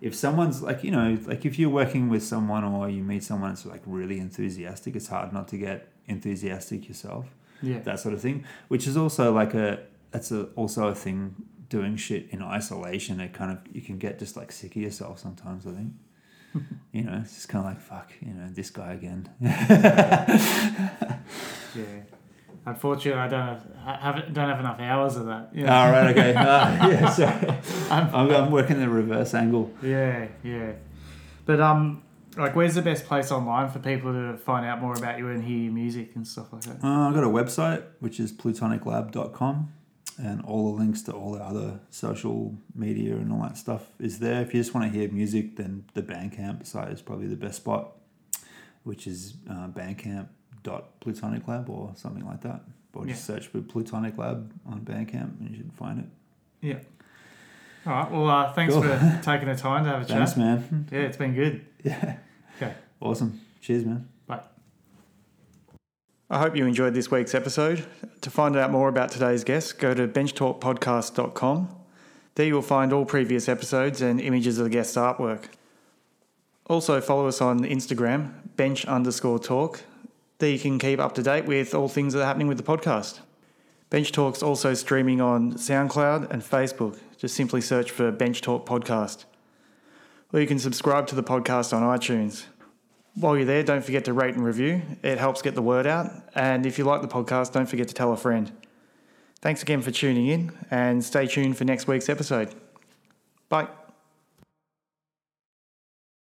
S2: if someone's like you know like if you're working with someone or you meet someone that's like really enthusiastic, it's hard not to get enthusiastic yourself.
S1: yeah,
S2: That sort of thing, which is also like a that's a, also a thing. Doing shit in isolation, it kind of you can get just like sick of yourself sometimes. I think. You know, it's just kind of like fuck. You know, this guy again.
S1: yeah. Unfortunately, I don't have, I haven't don't have enough hours of that.
S2: All right, okay. Uh, yeah, sorry.
S1: I'm-
S2: I'm, I'm working the reverse angle.
S1: Yeah, yeah. But um, like, where's the best place online for people to find out more about you and hear your music and stuff like that?
S2: Uh, I've got a website, which is plutoniclab.com, and all the links to all the other social media and all that stuff is there. If you just want to hear music, then the Bandcamp site is probably the best spot, which is uh, bandcamp.plutoniclab or something like that. Or just search for Plutonic Lab on Bandcamp and you should find it.
S1: Yeah. All right. Well, uh, thanks
S2: Cool.
S1: for taking the time to have a
S2: Thanks,
S1: chat.
S2: man.
S1: Yeah, it's been good.
S2: Yeah.
S1: Okay.
S2: Awesome. Cheers, man.
S1: I hope you enjoyed this week's episode. To find out more about today's guest, go to benchtalkpodcast.com. There you will find all previous episodes and images of the guest artwork. Also, follow us on Instagram, bench underscore talk. There you can keep up to date with all things that are happening with the podcast. Bench Talk's also streaming on SoundCloud and Facebook. Just simply search for Bench Talk Podcast. Or you can subscribe to the podcast on iTunes. While you're there, don't forget to rate and review. It helps get the word out. And if you like the podcast, don't forget to tell a friend. Thanks again for tuning in and stay tuned for next week's episode. Bye.